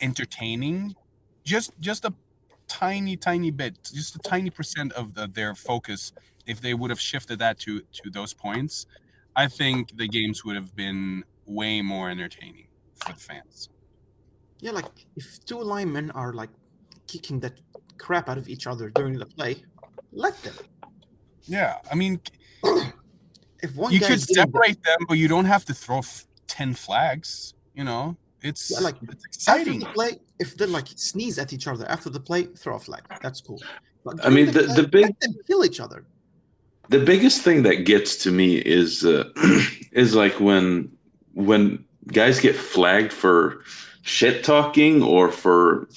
entertaining just just a tiny tiny bit just a tiny percent of the, their focus if they would have shifted that to to those points i think the games would have been way more entertaining for the fans Yeah, like if two linemen are like kicking that crap out of each other during the play, let them. Yeah, I mean, If one you guy could is getting separate them, but you don't have to throw f- ten flags. You know, it's Yeah, like, it's after exciting. the play, if they like sneeze at each other after the play, throw a flag. That's cool. But I mean, during the- the play, big- let them kill each other. The biggest thing that gets to me is uh, is like when when guys get flagged for shit talking or for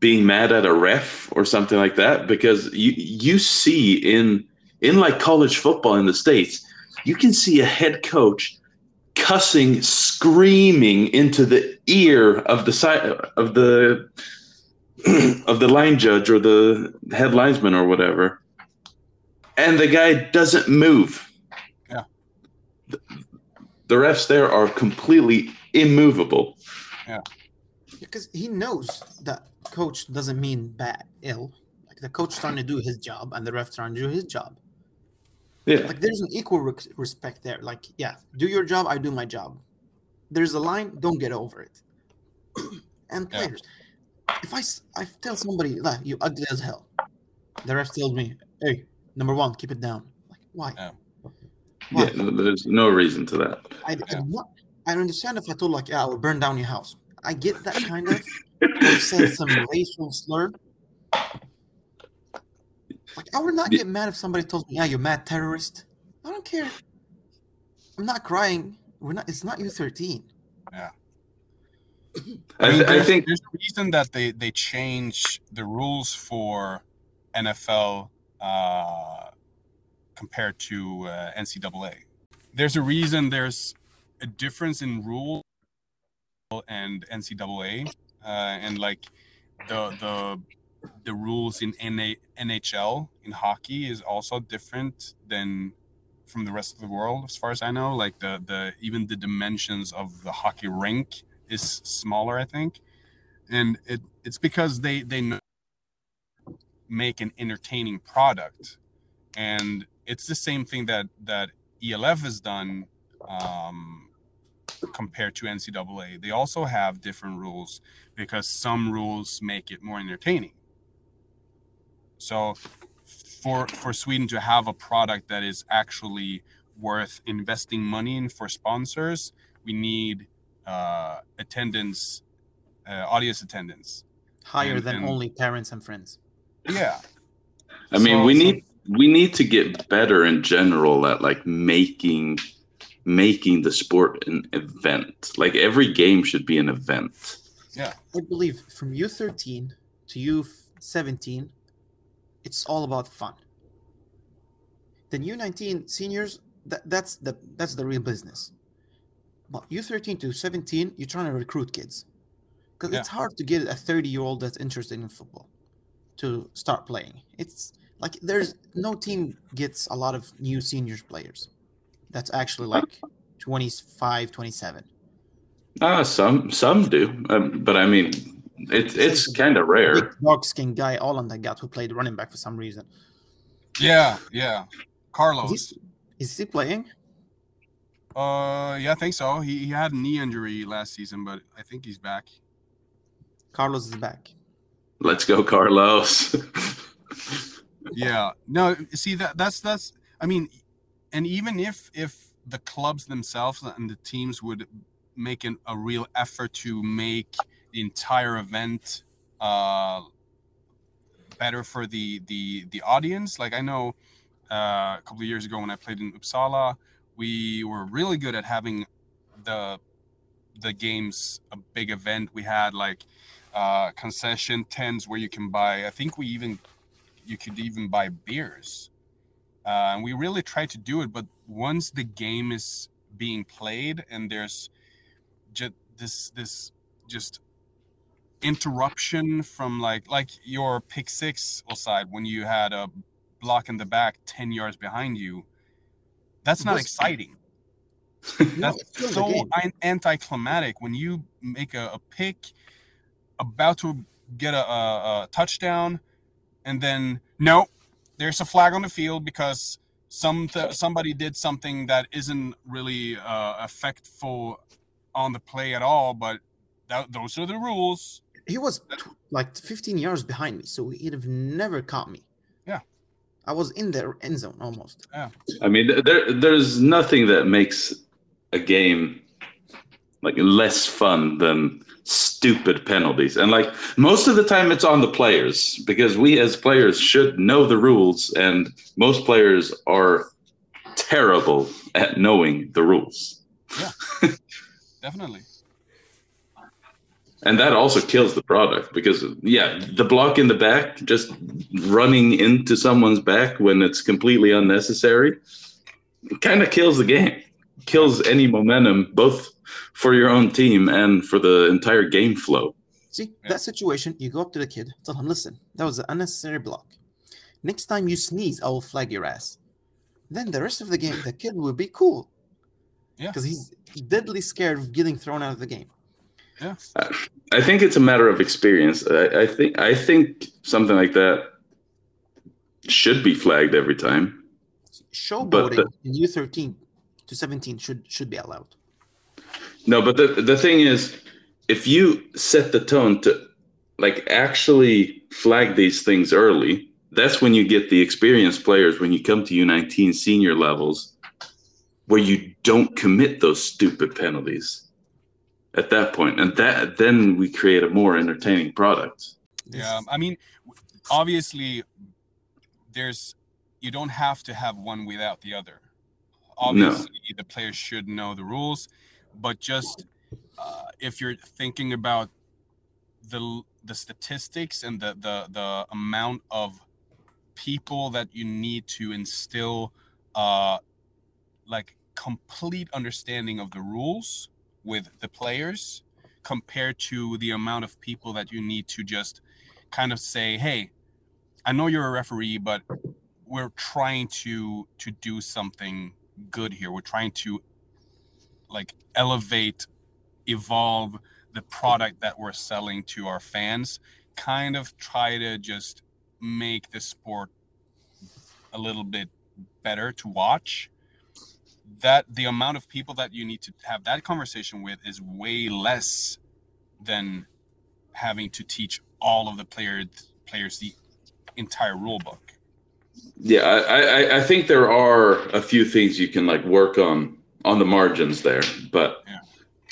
being mad at a ref or something like that because you you see in in like college football in the states you can see a head coach cussing screaming into the ear of the side of the of the line judge or the head linesman or whatever and the guy doesn't move Yeah. the, the refs there are completely immovable Yeah, Because he knows that coach doesn't mean bad, ill. Like the coach trying to do his job and the ref trying to do his job. Yeah Like there's an equal rec- respect there. Like, yeah, do your job, I do my job. There's a line, don't get over it. and Yeah. players, if I tell somebody, like, you ugly as hell, the ref tells me, hey, number one, keep it down. Like, why? Yeah. Why? yeah no, there's no reason to that I, Yeah. I'm not, I understand if I told like, yeah, I will burn down your house. I get that kind of. or said some racial slur. Like I would not get mad if somebody told me, "Yeah, you're mad terrorist." I don't care. I'm not crying. We're not. It's not you 13. I, mean, I think there's a reason that they they change the rules for NFL uh, compared to uh, NCAA. There's a reason there's a difference in rule and NCAA, uh, and like the the the rules in NA, NHL in hockey is also different than from the rest of the world, as far as I know. Like the the even the dimensions of the hockey rink is smaller, I think, and it it's because they they make an entertaining product, and it's the same thing that that ELF has done um, compared to NCAA. They also have different rules because some rules make it more entertaining. So for for Sweden to have a product that is actually worth investing money in for sponsors, we need uh, attendance, uh, audience attendance. Higher And- than and- only parents and friends. Yeah, I mean, So- we so- need we need to get better in general at like making making the sport an event. Like every game should be an event. Yeah, I believe from U13 to U17, it's all about fun. The U19 seniors, that, that's the that's the real business. But U13 to 17, you're trying to recruit kids. Because Yeah. it's hard to get a 30 year old that's interested in football to start playing. It's like there's no team gets a lot of new seniors players. That's actually like 25, 27. Ah, some some do, um, but I mean, it's it's kind of rare. Dark dog skin guy, all on that got who played running back for some reason. yeah, yeah. Is Carlos. he, is he playing? Uh, yeah, I think so. He, he had a knee injury last season, but I think he's back. Carlos is back. Let's go, Carlos. yeah. No, see that that's that's. I mean, and even if if the clubs themselves and the teams would make an, a real effort to make the entire event uh, better for the the the audience. Like I know uh, a couple of years ago when I played in Uppsala, we were really good at having the the games a big event. We had like uh, concession tents where you can buy. I think we even you could even buy beers, uh, and we really tried to do it. But once the game is being played and there's just this this just interruption from like like your pick six side when you had a block in the back 10 yards behind you that's not exciting. That's so anticlimactic when you make a, a pick about to get a, a, a, touchdown and then no there's a flag on the field because some somebody did something that isn't really uh, effectful on the play at all but that, those are the rules he was t- like 15 yards behind me so he'd have never caught me yeah i was in the end zone almost yeah i mean there there's nothing that makes a game like less fun than stupid penalties. And like most of the time it's on the players because we as players should know the rules and most players are terrible at knowing the rules. Yeah. definitely. And that also kills the product because yeah, the block in the back just running into someone's back when it's completely unnecessary kind of kills the game kills any momentum, both for your own team and for the entire game flow. See, yeah. that situation, you go up to the kid, tell him, listen, that was an unnecessary block. Next time you sneeze, I will flag your ass. Then the rest of the game, the kid will be cool. Yeah. Because he's deadly scared of getting thrown out of the game. Yeah. Uh, I think it's a matter of experience. I, I think I think something like that should be flagged every time. Showboating in U13 to 17 should should be allowed. No, but the the thing is, if you set the tone to like actually flag these things early, that's when you get the experienced players when you come to U19 senior levels where you don't commit those stupid penalties at that point. And that then we create a more entertaining product. Yeah i mean obviously there's you don't have to have one without the other. Obviously, no. the players should know the rules, but just uh, if you're thinking about the the statistics and the the the amount of people that you need to instill uh like complete understanding of the rules with the players compared to the amount of people that you need to just kind of say hey i know you're a referee but we're trying to to do something good here. We're trying to like elevate, evolve the product that we're selling to our fans, kind of try to just make the sport a little bit better to watch. That the amount of people that you need to have that conversation with is way less than having to teach all of the players players the entire rule book yeah, I, I, I think there are a few things you can like work on on the margins there, but yeah.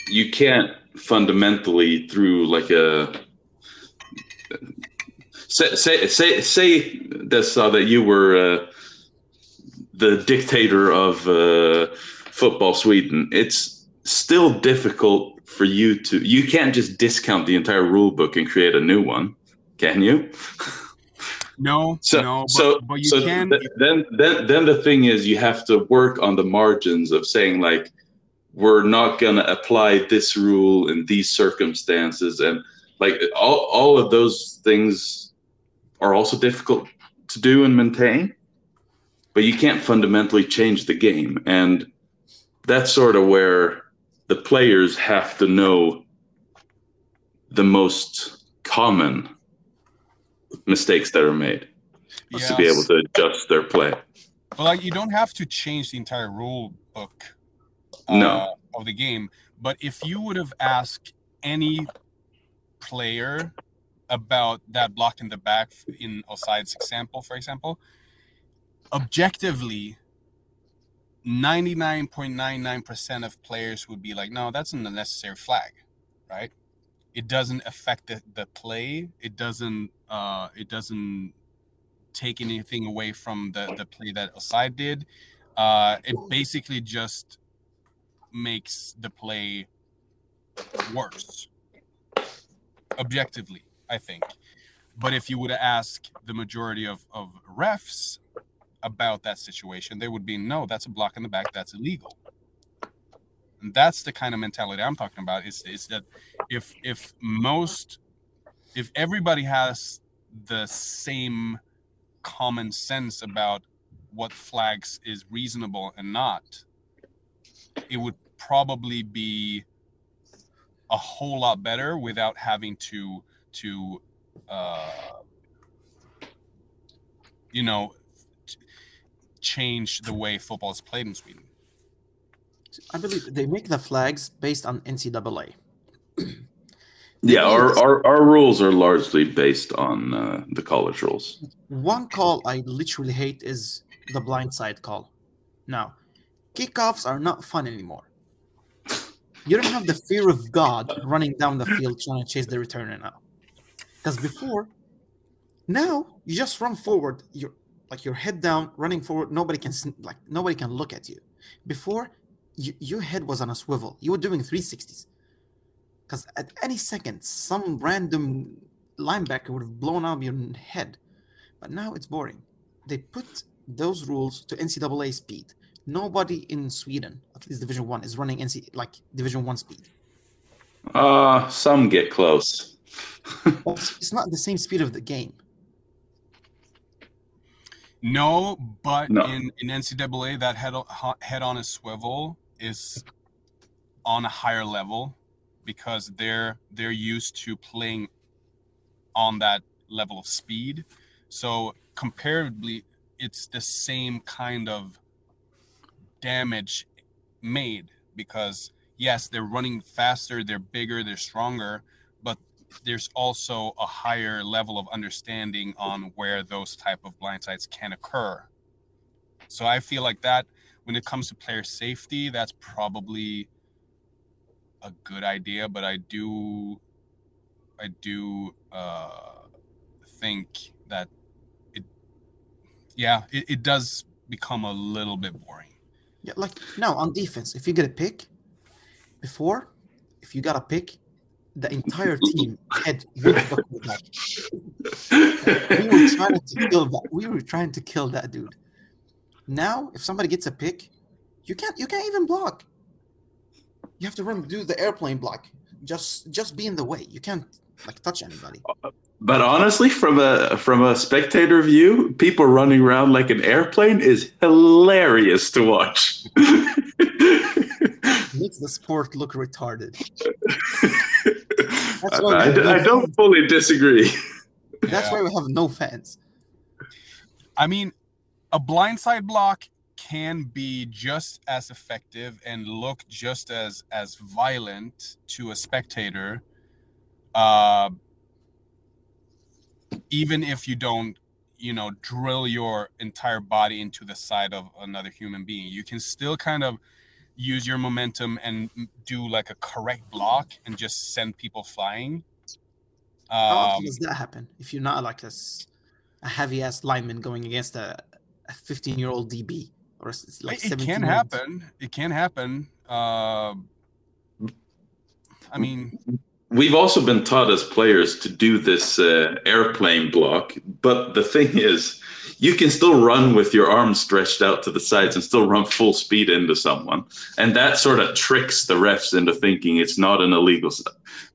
you can't fundamentally through like a say say say say this uh, that you were uh, the dictator of uh, football Sweden. It's still difficult for you to. You can't just discount the entire rule book and create a new one, can you? No, so, no, but, so, but you so can. Th- then, then, then the thing is, you have to work on the margins of saying like, we're not going to apply this rule in these circumstances, and like all, all of those things are also difficult to do and maintain. But you can't fundamentally change the game, and that's sort of where the players have to know the most common mistakes that are made yes. to be able to adjust their play. Well, like you don't have to change the entire rule book uh, no. of the game, but if you would have asked any player about that block in the back in Osside's example, for example, objectively, 99.99% of players would be like, no, that's an unnecessary flag, right? It doesn't affect the, the play. It doesn't uh it doesn't take anything away from the, the play that Oside did. Uh it basically just makes the play worse. Objectively, I think. But if you would ask the majority of, of refs about that situation, they would be no, that's a block in the back, that's illegal. And that's the kind of mentality I'm talking about. Is is that if if most if everybody has the same common sense about what flags is reasonable and not, it would probably be a whole lot better without having to to uh, you know change the way football is played in Sweden. I believe they make the flags based on NCAA. yeah, our, our, our rules are largely based on uh, the college rules. One call I literally hate is the blindside call. Now, kickoffs are not fun anymore. You don't have the fear of God running down the field trying to chase the returner now. Because before, now you just run forward. You're like your head down, running forward. Nobody can like nobody can look at you. Before, you, your head was on a swivel. You were doing 360s. Because at any second, some random linebacker would have blown out your head. But now it's boring. They put those rules to NCAA speed. Nobody in Sweden, at least Division One, is running NC like Division One speed. Uh some get close. it's not the same speed of the game. No, but no. in in NCAA, that head head on a swivel is on a higher level because they're they're used to playing on that level of speed. So comparatively, it's the same kind of damage made because yes, they're running faster, they're bigger, they're stronger, there's also a higher level of understanding on where those type of blind blindsides can occur. So I feel like that when it comes to player safety, that's probably a good idea. But I do, I do uh, think that it, yeah, it, it does become a little bit boring. Yeah, like no on defense, if you get a pick before, if you got a pick, the entire team had we were trying to kill that. We were trying to kill that dude. Now, if somebody gets a pick, you can't. You can't even block. You have to run, do the airplane block. Just, just be in the way. You can't like touch anybody. But honestly, from a from a spectator view, people running around like an airplane is hilarious to watch. Makes the sport look retarded. I, I, I don't fully disagree. That's yeah. why we have no fans. I mean, a blindside block can be just as effective and look just as as violent to a spectator uh, even if you don't you know drill your entire body into the side of another human being you can still kind of use your momentum and do like a correct block and just send people flying. Um, How often um, does that happen? If you're not like a, a heavy ass lineman going against a 15 year old DB or it's like it, it can happen. It can happen. Uh, I mean, we've also been taught as players to do this uh, airplane block, but the thing is, you can still run with your arms stretched out to the sides and still run full speed into someone. And that sort of tricks the refs into thinking it's not an illegal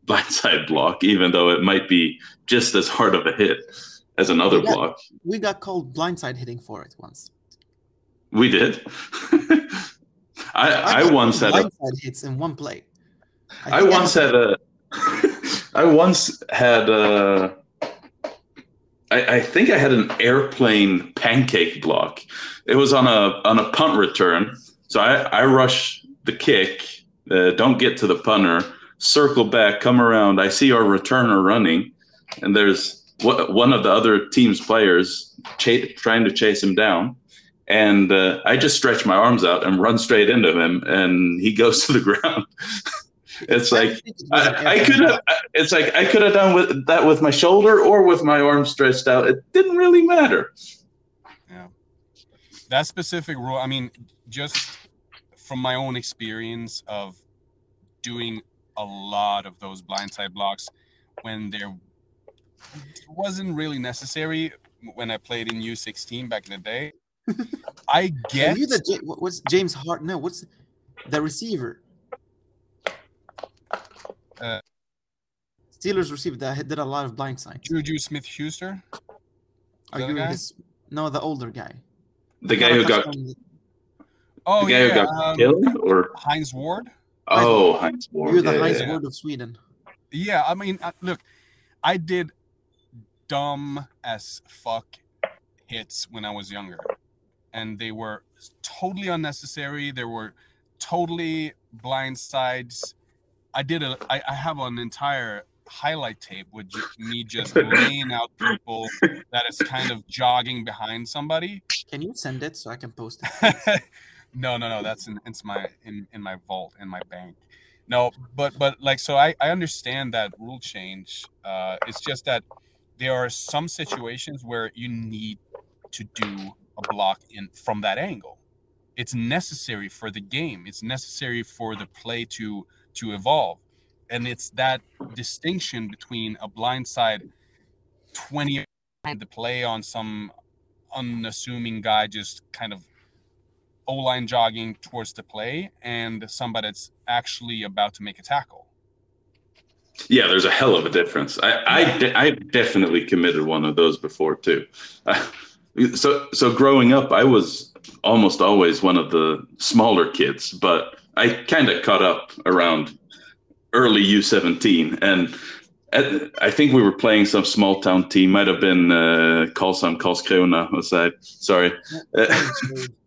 blindside block, even though it might be just as hard of a hit as another we got, block. We got called blindside hitting for it once. We did. I, I, I once had blindside a, hits in one play. I, I once had a. I once had a I, I, think I had an airplane pancake block. It was on a on a punt return. So I, I rush the kick, uh, don't get to the punter, circle back, come around. I see our returner running. and there's one of the other team's players ch- trying to chase him down. And uh, I just stretch my arms out and run straight into him, and he goes to the ground. It's like I, I could have. It's like I could have done with that with my shoulder or with my arm stretched out. It didn't really matter. Yeah, that specific rule. I mean, just from my own experience of doing a lot of those blindside blocks when there wasn't really necessary when I played in U16 back in the day. I get. Are you the what's James Hart? No, what's the receiver? Uh, Steelers received that did a lot of blind Juju Smith Schuster. Are you his, no the older guy? The guy who got. Oh the guy yeah, who got um, killed, or Hines Ward. Oh, Hines Ward. You're the yeah, Hines yeah. Ward of Sweden. Yeah, I mean, uh, look, I did dumb as fuck hits when I was younger, and they were totally unnecessary. There were totally blind sides. I did a. I, I have an entire highlight tape with me just laying out people that is kind of jogging behind somebody. Can you send it so I can post it? no, no, no. That's in it's my in in my vault in my bank. No, but but like so I I understand that rule change. Uh, it's just that there are some situations where you need to do a block in from that angle. It's necessary for the game. It's necessary for the play to to evolve. And it's that distinction between a blindside 20 the play on some unassuming guy just kind of O line jogging towards the play and somebody that's actually about to make a tackle. Yeah, there's a hell of a difference. I I, de- I definitely committed one of those before too. so so growing up, I was almost always one of the smaller kids, but I kind of caught up around early U17, and at, I think we were playing some small town team. Might have been uh, Karlshamn Karlskrona. Was sorry?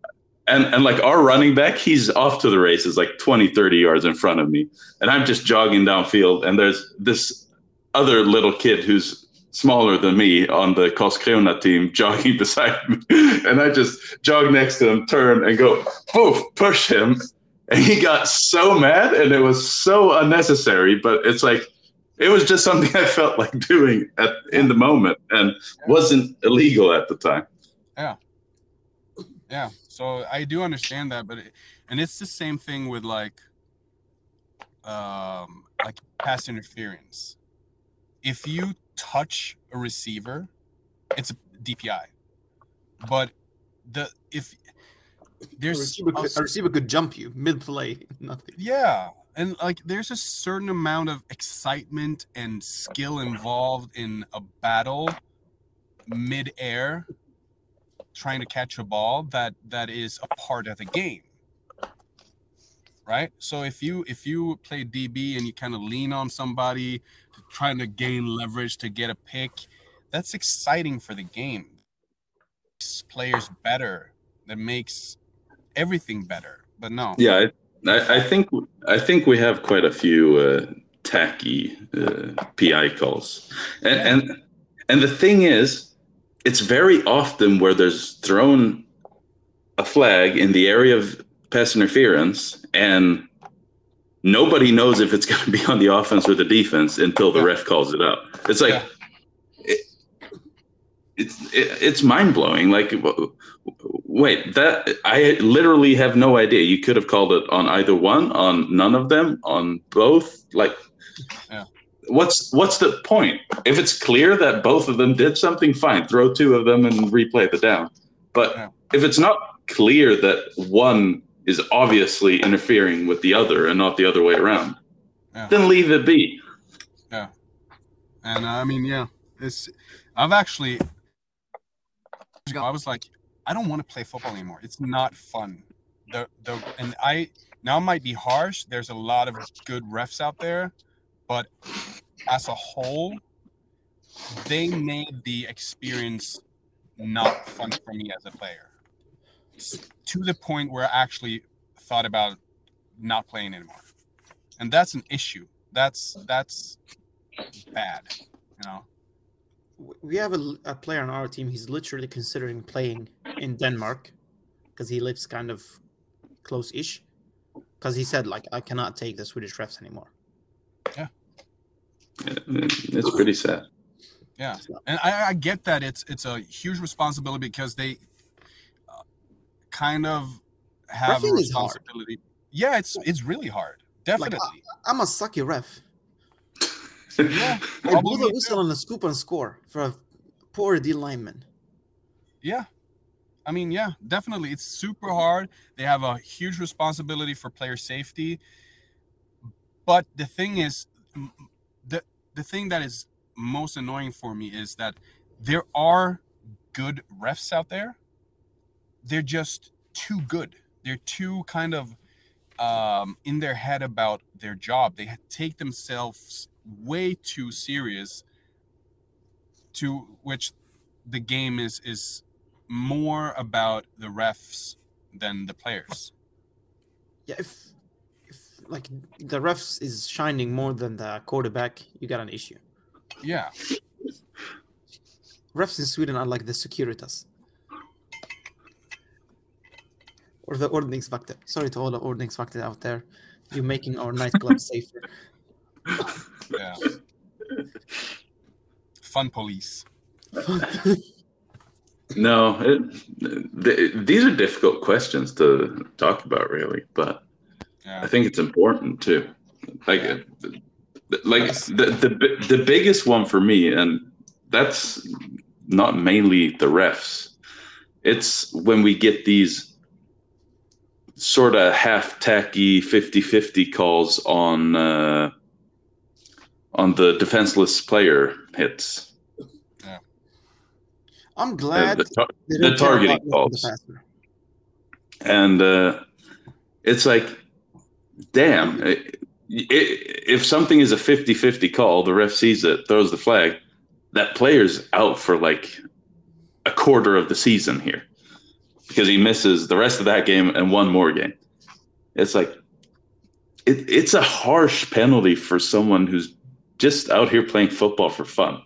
and and like our running back he's off to the races like 20 30 yards in front of me and i'm just jogging downfield and there's this other little kid who's smaller than me on the Karlskrona team jogging beside me and i just jog next to him turn and go poof push him and he got so mad and it was so unnecessary but it's like it was just something i felt like doing at in the moment and wasn't illegal at the time yeah yeah so I do understand that, but it, and it's the same thing with like um like pass interference. If you touch a receiver, it's a DPI. But the if there's a receiver, could, a receiver could jump you mid play, nothing. Yeah, and like there's a certain amount of excitement and skill involved in a battle mid air trying to catch a ball that that is a part of the game right? So if you if you play db and you kind of lean on somebody trying to gain leverage to get a pick that's exciting for the game. Makes players better. That makes everything better but no yeah i, I think i think we have quite a few uh, tacky uh, pi calls and, and and the thing is it's very often where there's thrown a flag in the area of pass interference and nobody knows if it's going to be on the offense or the defense until the yeah. ref calls it out. It's like yeah. it, it's it, it's mind blowing. Like, wait, that I literally have no idea. You could have called it on either one, on none of them, on both. Like, yeah what's what's the point? If it's clear that both of them did something, fine, throw two of them and replay the down. But yeah. if it's not clear that one is obviously interfering with the other and not the other way around, yeah. then leave it be. Yeah, and uh, I mean, yeah, it's. I've actually. I was like, I don't want to play football anymore. It's not fun. The the and I now might be harsh. There's a lot of good refs out there, but as a whole, they made the experience not fun for me as a player. To the point where I actually thought about not playing anymore. And that's an issue. That's that's bad, you know. W- we have a player on our team. He's literally considering playing in Denmark because he lives kind of close-ish. Because he said, like, I cannot take the Swedish refs anymore. Yeah, it's pretty sad. Yeah, and I, I get that it's it's a huge responsibility because they uh, kind of have a Reffing is hard. responsibility. Yeah, it's it's really hard. Definitely. I'm a sucky ref. Yeah, I blew the whistle too. on the scoop and score for a poor D lineman. Yeah. I mean, yeah, definitely. It's super hard. They have a huge responsibility for player safety. But the thing is, the the thing that is most annoying for me is that there are good refs out there. They're just too good. They're too kind of um, in their head about their job. They take themselves way too serious. To which the game is is more about the refs than the players. Yeah, if, if like the refs is shining more than the quarterback, you got an issue. Yeah, Refs in Sweden are like the Securitas. Or the Ordningsvakter. Sorry to all the Ordningsvakter out there. You're making our nightclub safer. Yeah. Fun police. No, it, th- these are difficult questions to talk about, really. But Yeah, I think it's important too. Like, Yeah. like the, the the biggest one for me, and that's not mainly the refs. It's when we get these sort of half tacky 50-50 calls on uh, on the defenseless player hits. I'm Uh, glad the tar- the targeting about roughing the calls. and uh, it's like damn i i if something is a 50-50 call the ref sees it throws the flag that player's out for like a quarter of the season here because he misses the rest of that game and one more game it's like it, it's a harsh penalty for someone who's just out here playing football for fun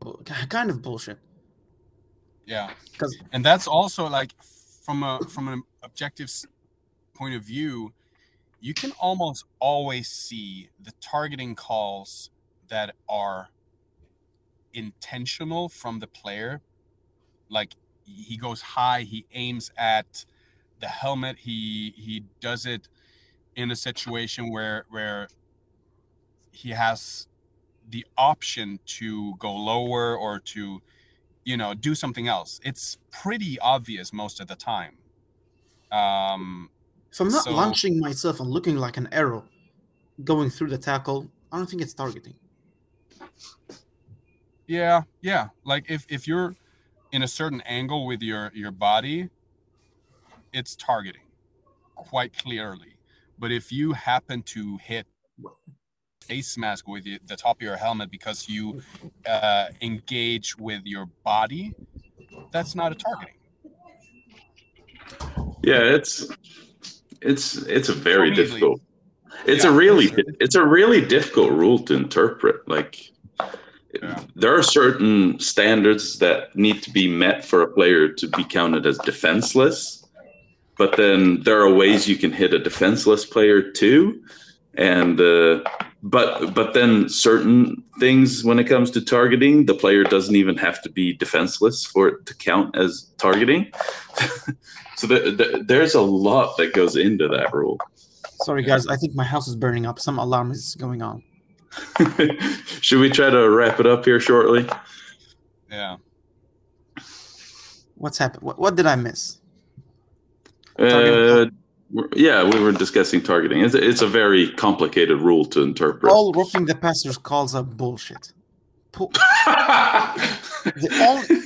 Bu- Kind of bullshit. yeah. 'Cause- And that's also like from a from an objective point of view, you can almost always see the targeting calls that are intentional from the player. Like he goes high, he aims at the helmet, he he does it in a situation where where he has the option to go lower or to you know do something else. It's pretty obvious most of the time. Um If I'm not So- launching myself and looking like an arrow going through the tackle, I don't think it's targeting. yeah yeah. Like if if you're in a certain angle with your your body it's targeting quite clearly. But if you happen to hit face mask with the, the top of your helmet because you uh, engage with your body that's not a targeting Yeah, it's it's it's a very difficult. It's Yeah, a really sure. it's a really difficult rule to interpret. Like Yeah. there are certain standards that need to be met for a player to be counted as defenseless. But then there are ways you can hit a defenseless player too. And uh, but but then certain things when it comes to targeting, the player doesn't even have to be defenseless for it to count as targeting. so the, the, there's a lot that goes into that rule. Sorry, guys. I think my house is burning up. Some alarm is going on. Should we try to wrap it up here shortly? yeah What's happened? What, what did I miss? Uh, Targeting. we're- yeah, we were discussing targeting. It's a, it's a very complicated rule to interpret. All roughing the passers calls are bullshit. The only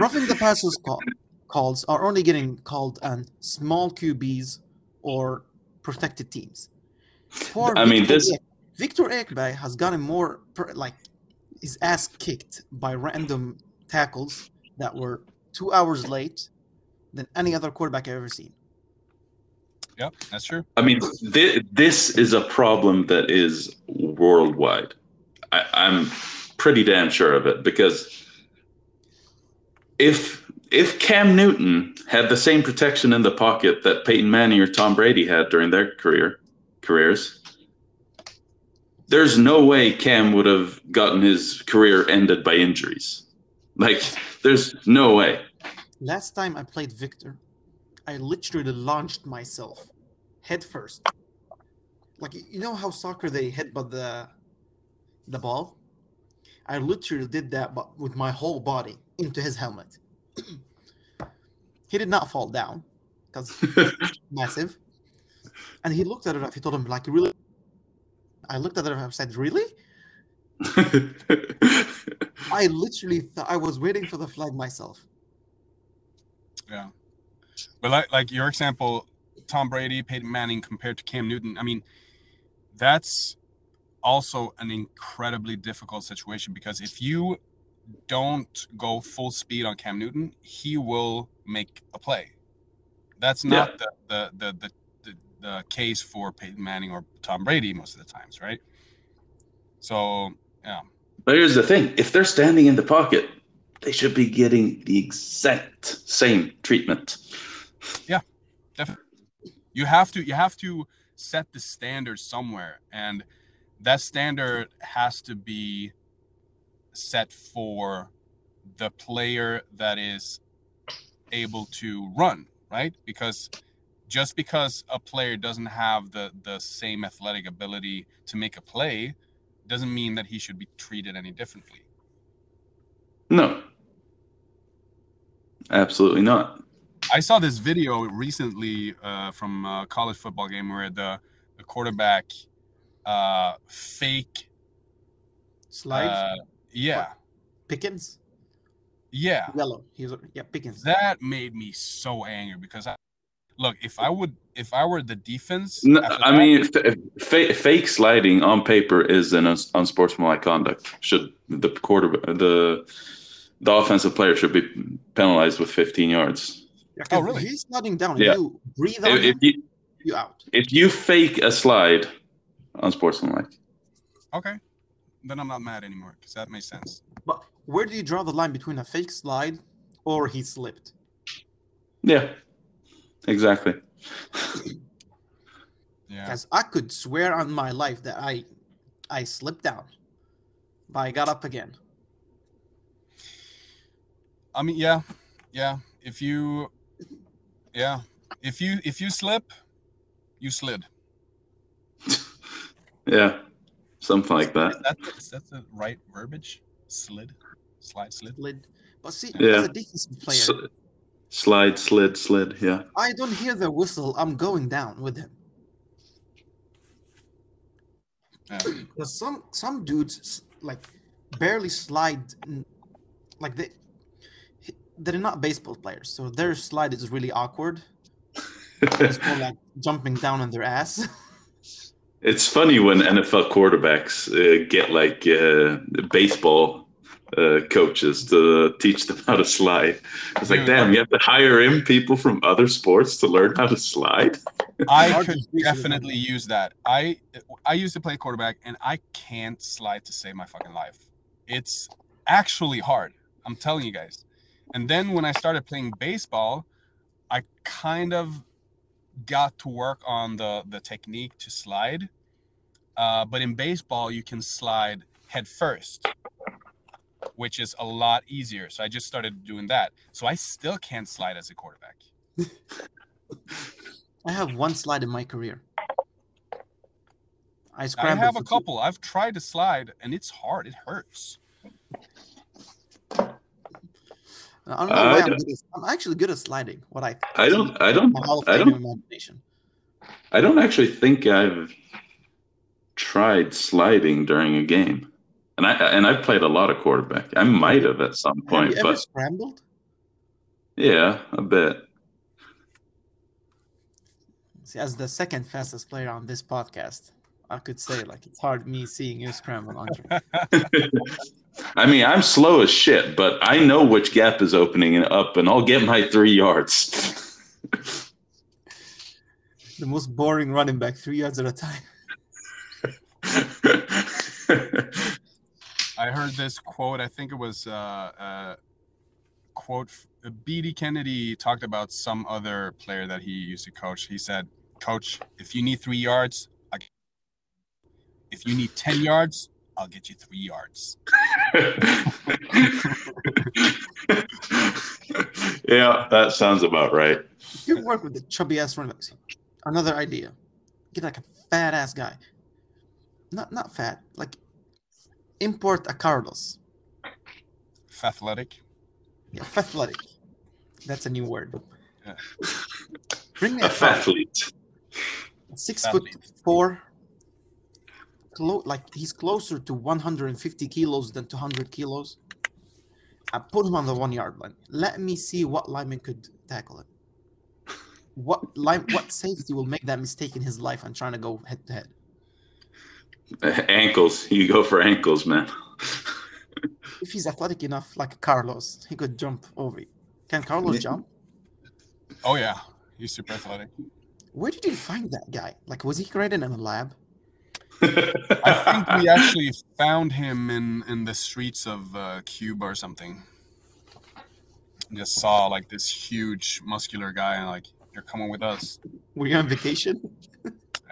roughing the passers call, calls are only getting called on small QBs or protected teams. Poor I mean, Victor this- Ek- Victor Ekberg has gotten more like his ass kicked by random tackles that were two hours late than any other quarterback I've ever seen. Yep that's true I mean, thi- this is a problem that is worldwide. I, I'm pretty damn sure of it because if if Cam Newton had the same protection in the pocket that Peyton Manning or Tom Brady had during their career careers, there's no way Cam would have gotten his career ended by injuries. Like, there's no way. Last time I played Victor, I literally launched myself head first. Like you know how soccer they headbutt the the ball? I literally did that but with my whole body into his helmet. he did not fall down because massive. And he looked at it. He told him like, "Really?" I looked at it. And I said, "Really?" I literally thought I was waiting for the flag myself. Yeah, but like like your example, Tom Brady, Peyton Manning compared to Cam Newton. I mean, that's also an incredibly difficult situation because if you don't go full speed on Cam Newton, he will make a play. That's not yeah. the, the, the, the, the case for Peyton Manning or Tom Brady most of the times, right? So, yeah. But here's the thing if they're standing in the pocket, they should be getting the exact same treatment. Yeah, definitely. You have to you have to set the standard somewhere and that standard has to be set for the player that is able to run, right? Because just because a player doesn't have the the same athletic ability to make a play doesn't mean that he should be treated any differently. No. Absolutely not. I saw this video recently uh, from a college football game where the, the quarterback uh, fake slide. Uh, yeah. What? Pickett. Yeah. Yellow. He's yeah Pickett. That made me so angry because I look if I would if I were the defense. No, I that, mean, f- fake sliding on paper is an unsportsmanlike conduct. Should the quarter the the offensive player should be penalized with 15 yards. Yeah, oh, really? He's sliding down. Yeah. You breathe on if, if you, you out. If you fake a slide, unsportsmanlike. Okay, then I'm not mad anymore because that makes sense. But where do you draw the line between a fake slide or he slipped? Yeah, exactly. yeah. Because I could swear on my life that I I slipped down, but I got up again. I mean, yeah, yeah. If you, yeah, if you if you slip, you slid. Yeah, something like that. Is that, is that the right verbiage? Slid, slide, slid. Slid. But see, yeah. as a defensive player, S- slide, slid, slid. Yeah. I don't hear the whistle. I'm going down with him. Yeah. some some dudes like barely slide, like they they're not baseball players, so their slide is really awkward. it's more like jumping down on their ass. It's funny when NFL quarterbacks uh, get like uh, baseball uh, coaches to teach them how to slide. It's like, damn, you have to hire in people from other sports to learn how to slide. I could definitely use that. I I used to play quarterback, and I can't slide to save my fucking life. It's actually hard. I'm telling you guys. And then when I started playing baseball, I kind of got to work on the the technique to slide. Uh, but in baseball, you can slide head first, which is a lot easier. So I just started doing that. So I still can't slide as a quarterback. I have one slide in my career. I I have a couple. I've tried to slide, and it's hard. It hurts. I don't know uh, why I'm, good at, I'm actually good at sliding. What I I don't I don't I don't imagination. I don't actually think I've tried sliding during a game, and I and I've played a lot of quarterback. I might have at some point, have you but scrambled. Yeah, a bit. See, as the second fastest player on this podcast, I could say like it's hard me seeing you scramble, Andre. I mean, I'm slow as shit, but I know which gap is opening and up, and I'll get my three yards. the most boring running back, three yards at a time. I I heard this quote. I think it was uh, uh, quote. B.D. Kennedy talked about some other player that he used to coach. He said, "Coach, if you need three yards, I if you need ten yards, I'll get you three yards." yeah, that sounds about right. You work with the chubby ass running backs. Another idea: get like a fat ass guy. Not not fat, like import a Carlos. Athletic. Yeah, athletic. That's a new word. Yeah. Bring me A a fathlete. six Athlete. foot four. Clo- like he's closer to 150 kilos than 200 kilos. I put him on the one yard line. Let me see what lineman could tackle him. What line? What safety will make that mistake in his life and trying to go head to head? Ankles. You go for ankles, man. If he's athletic enough, like Carlos, he could jump over. it. Can Carlos Yeah. jump? Oh yeah, he's super athletic. Where did you find that guy? Like, was he created in a lab? I think we actually found him in in the streets of uh, Cuba or something. Just saw like this huge muscular guy and like you're coming with us. Were you on vacation?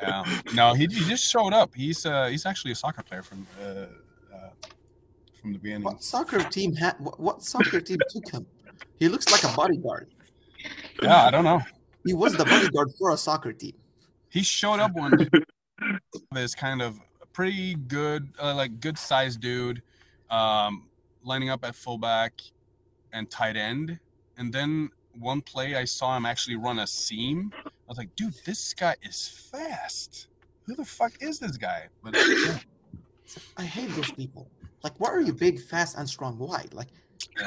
Yeah. No, he, he just showed up. He's uh he's actually a soccer player from uh, uh from the beginning. What soccer team had? What, what soccer team took him? He looks like a bodyguard. Yeah, I don't know. He was the bodyguard for a soccer team. He showed up one day. this kind of pretty good, uh, like good sized dude, um, lining up at fullback and tight end. And then one play, I saw him actually run a seam. I was like, dude, this guy is fast. Who the fuck is this guy? But yeah, I hate those people. Like, why are you big, fast, and strong? Why? Like,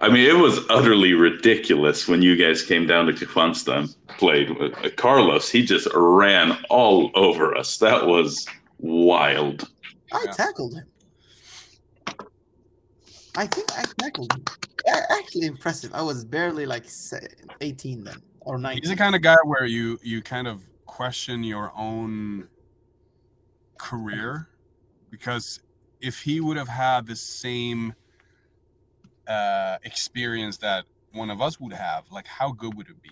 I mean, it was utterly ridiculous when you guys came down to Kwanzaa and played. with uh, Carlos, he just ran all over us. That was wild. I Yeah. tackled him. I think I tackled him. Actually, impressive. I was barely like 18 then or 19. he's the kind of guy where you you kind of question your own career because if he would have had the same uh, experience that one of us would have, like how good would it be?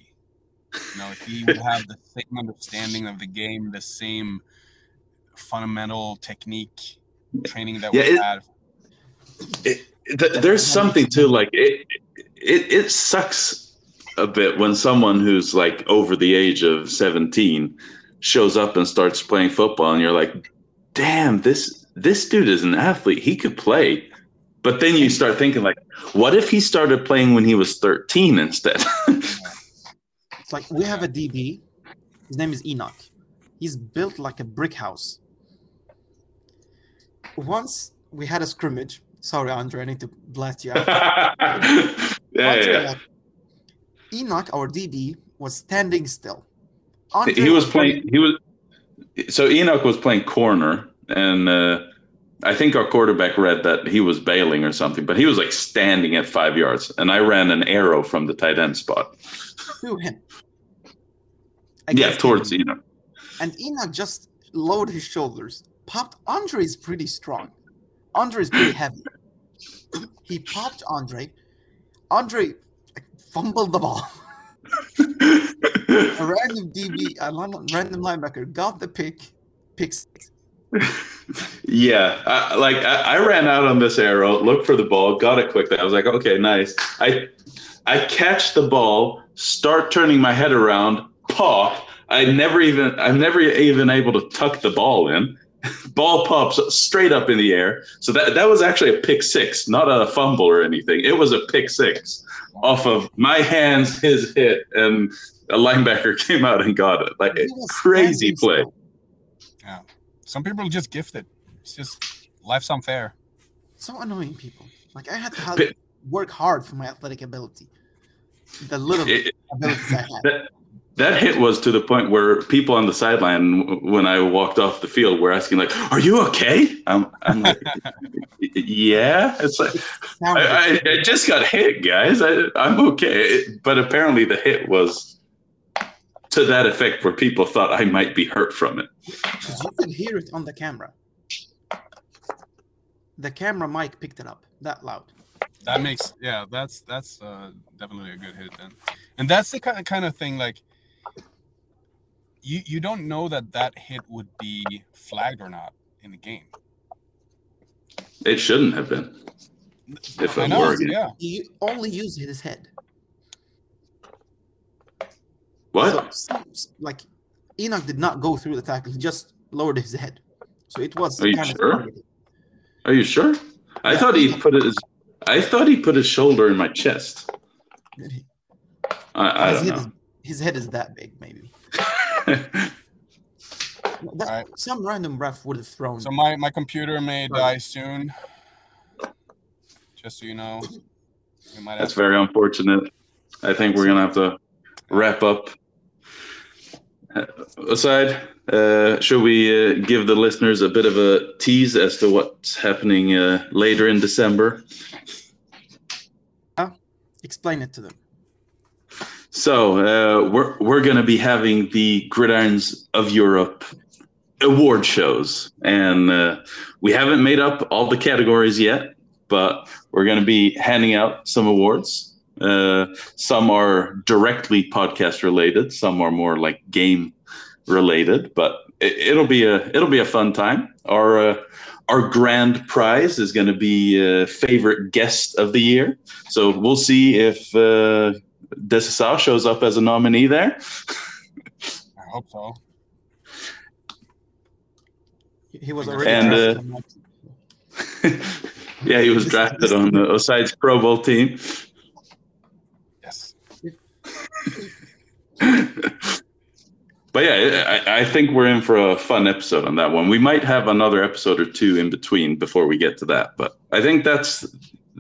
You know, if he would have the same understanding of the game, the same fundamental technique training that Yeah, we it- had. It, th- there's something too, like it, it. It sucks a bit when someone who's like over the age of 17 shows up and starts playing football, and you're like, "Damn, this this dude is an athlete. He could play." But then you start thinking like, "What if he started playing when he was 13 instead?" It's like we have a DB. His name is Enoch. He's built like a brick house. Once we had a scrimmage. Sorry, Andre, I need to blast you out. yeah, yeah. Enoch, our DB, was standing still. Andre He was playing. He was. So Enoch was playing corner, and uh, I think our quarterback read that he was bailing or something, but he was like standing at five yards, and I ran an arrow from the tight end spot. to him. Yeah, towards him. Enoch. And Enoch just lowered his shoulders, popped. Andre is pretty strong. Andre is pretty heavy. He popped Andre. Andre fumbled the ball. A random DB, a random linebacker got the pick. Pick yeah, I, like I, I ran out on this arrow, looked for the ball, got it quickly. I was like, okay, nice. I I catch the ball, start turning my head around, pop. I never even I'm never even able to tuck the ball in. ball pops straight up in the air. So that that was actually a pick six, not a fumble or anything. It was a pick six off of my hands, his hit, and a linebacker came out and got it. Like He was crazy play. still. Some people are just gifted. It's just life's unfair. So annoying people. Like I had to have, Pi- work hard for my athletic ability. The little It- abilities I had. that that hit was to the point where people on the sideline, when I walked off the field, were asking like, "Are you okay?" I'm, I'm like, "Yeah." It's like I, I, I just got hit, guys. I, I'm okay, but apparently the hit was to that effect where people thought I might be hurt from it. 'cause you could hear it on the camera. the camera mic picked it up that loud. That makes yeah, that's that's uh, definitely a good hit then, and that's the kind of kind of thing like you you don't know that that hit would be flagged or not in the game. It shouldn't have been. If I it know, were again. yeah, He only used his head. What? So, like Enoch did not go through the tackle; he just lowered his head. So it was Are you kind sure? targeted. Are you sure? I Yeah. thought he put his. I thought he put his shoulder in my chest. Did he? I, I don't head know. Is, his head is that big, maybe. That, Alright. Some random ref would have thrown. So my my computer may Right. die soon. Just so you know, we might That's have very unfortunate. I think we're gonna have to wrap up. Uh, Aside, uh, should we uh, give the listeners a bit of a tease as to what's happening uh, later in December? Explain it to them. So uh, we're we're going to be having the Gridirons of Europe award shows, and uh, we haven't made up all the categories yet, but we're going to be handing out some awards. Uh, some are directly podcast related, some are more like game related, but it, it'll be a it'll be a fun time. Our uh, our grand prize is going to be uh, favorite guest of the year. So we'll see if. Uh, Dessezar shows up as a nominee there. I hope so. He- He was already. And, drafted uh, yeah, he was drafted on the Oside's Pro Bowl team. Yes. but yeah, I, I think we're in for a fun episode on that one. We might have another episode or two in between before we get to that, but I think that's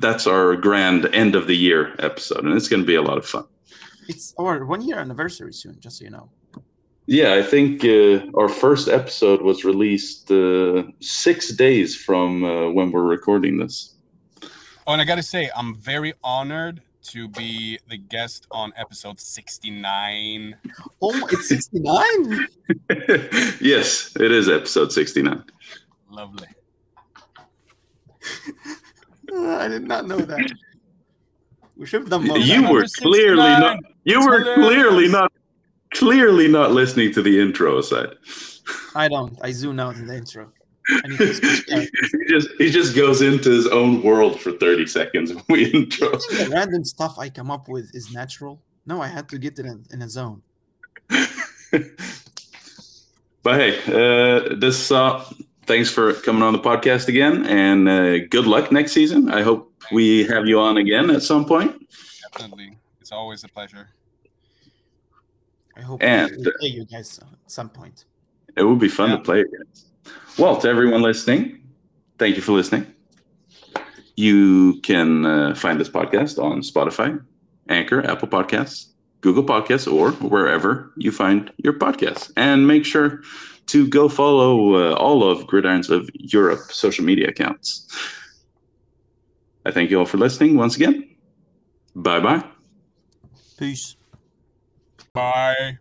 that's our grand end of the year episode, and it's going to be a lot of fun. It's our one year anniversary soon, just so you know. Yeah, I think uh, our first episode was released uh, six days from uh, when we're recording this. Oh, and I gotta say, I'm very honored to be the guest on episode 69. Oh, it's 69? yes, it is episode 69. Lovely. Uh, I did not know that. We should have done more. You were clearly 69. not you were Hilarious. clearly not clearly not listening to the intro aside. I don't. I zoom out in the intro. I need to switch characters. he just he just goes into his own world for 30 seconds when we intro. The random stuff I come up with is natural? No, I had to get it in, in a zone. but hey, uh, this uh, thanks for coming on the podcast again, and uh, good luck next season. I hope we have you on again at some point. Definitely. It's always a pleasure. I hope And- we play you guys at some point. It would be fun Yeah. to play again. Well, to everyone listening, thank you for listening. You can uh, find this podcast on Spotify, Anchor, Apple Podcasts, Google Podcasts, or wherever you find your podcasts. And make sure to go follow uh, all of Gridirons of Europe social media accounts. I thank you all for listening once again. Bye bye. Peace. Bye.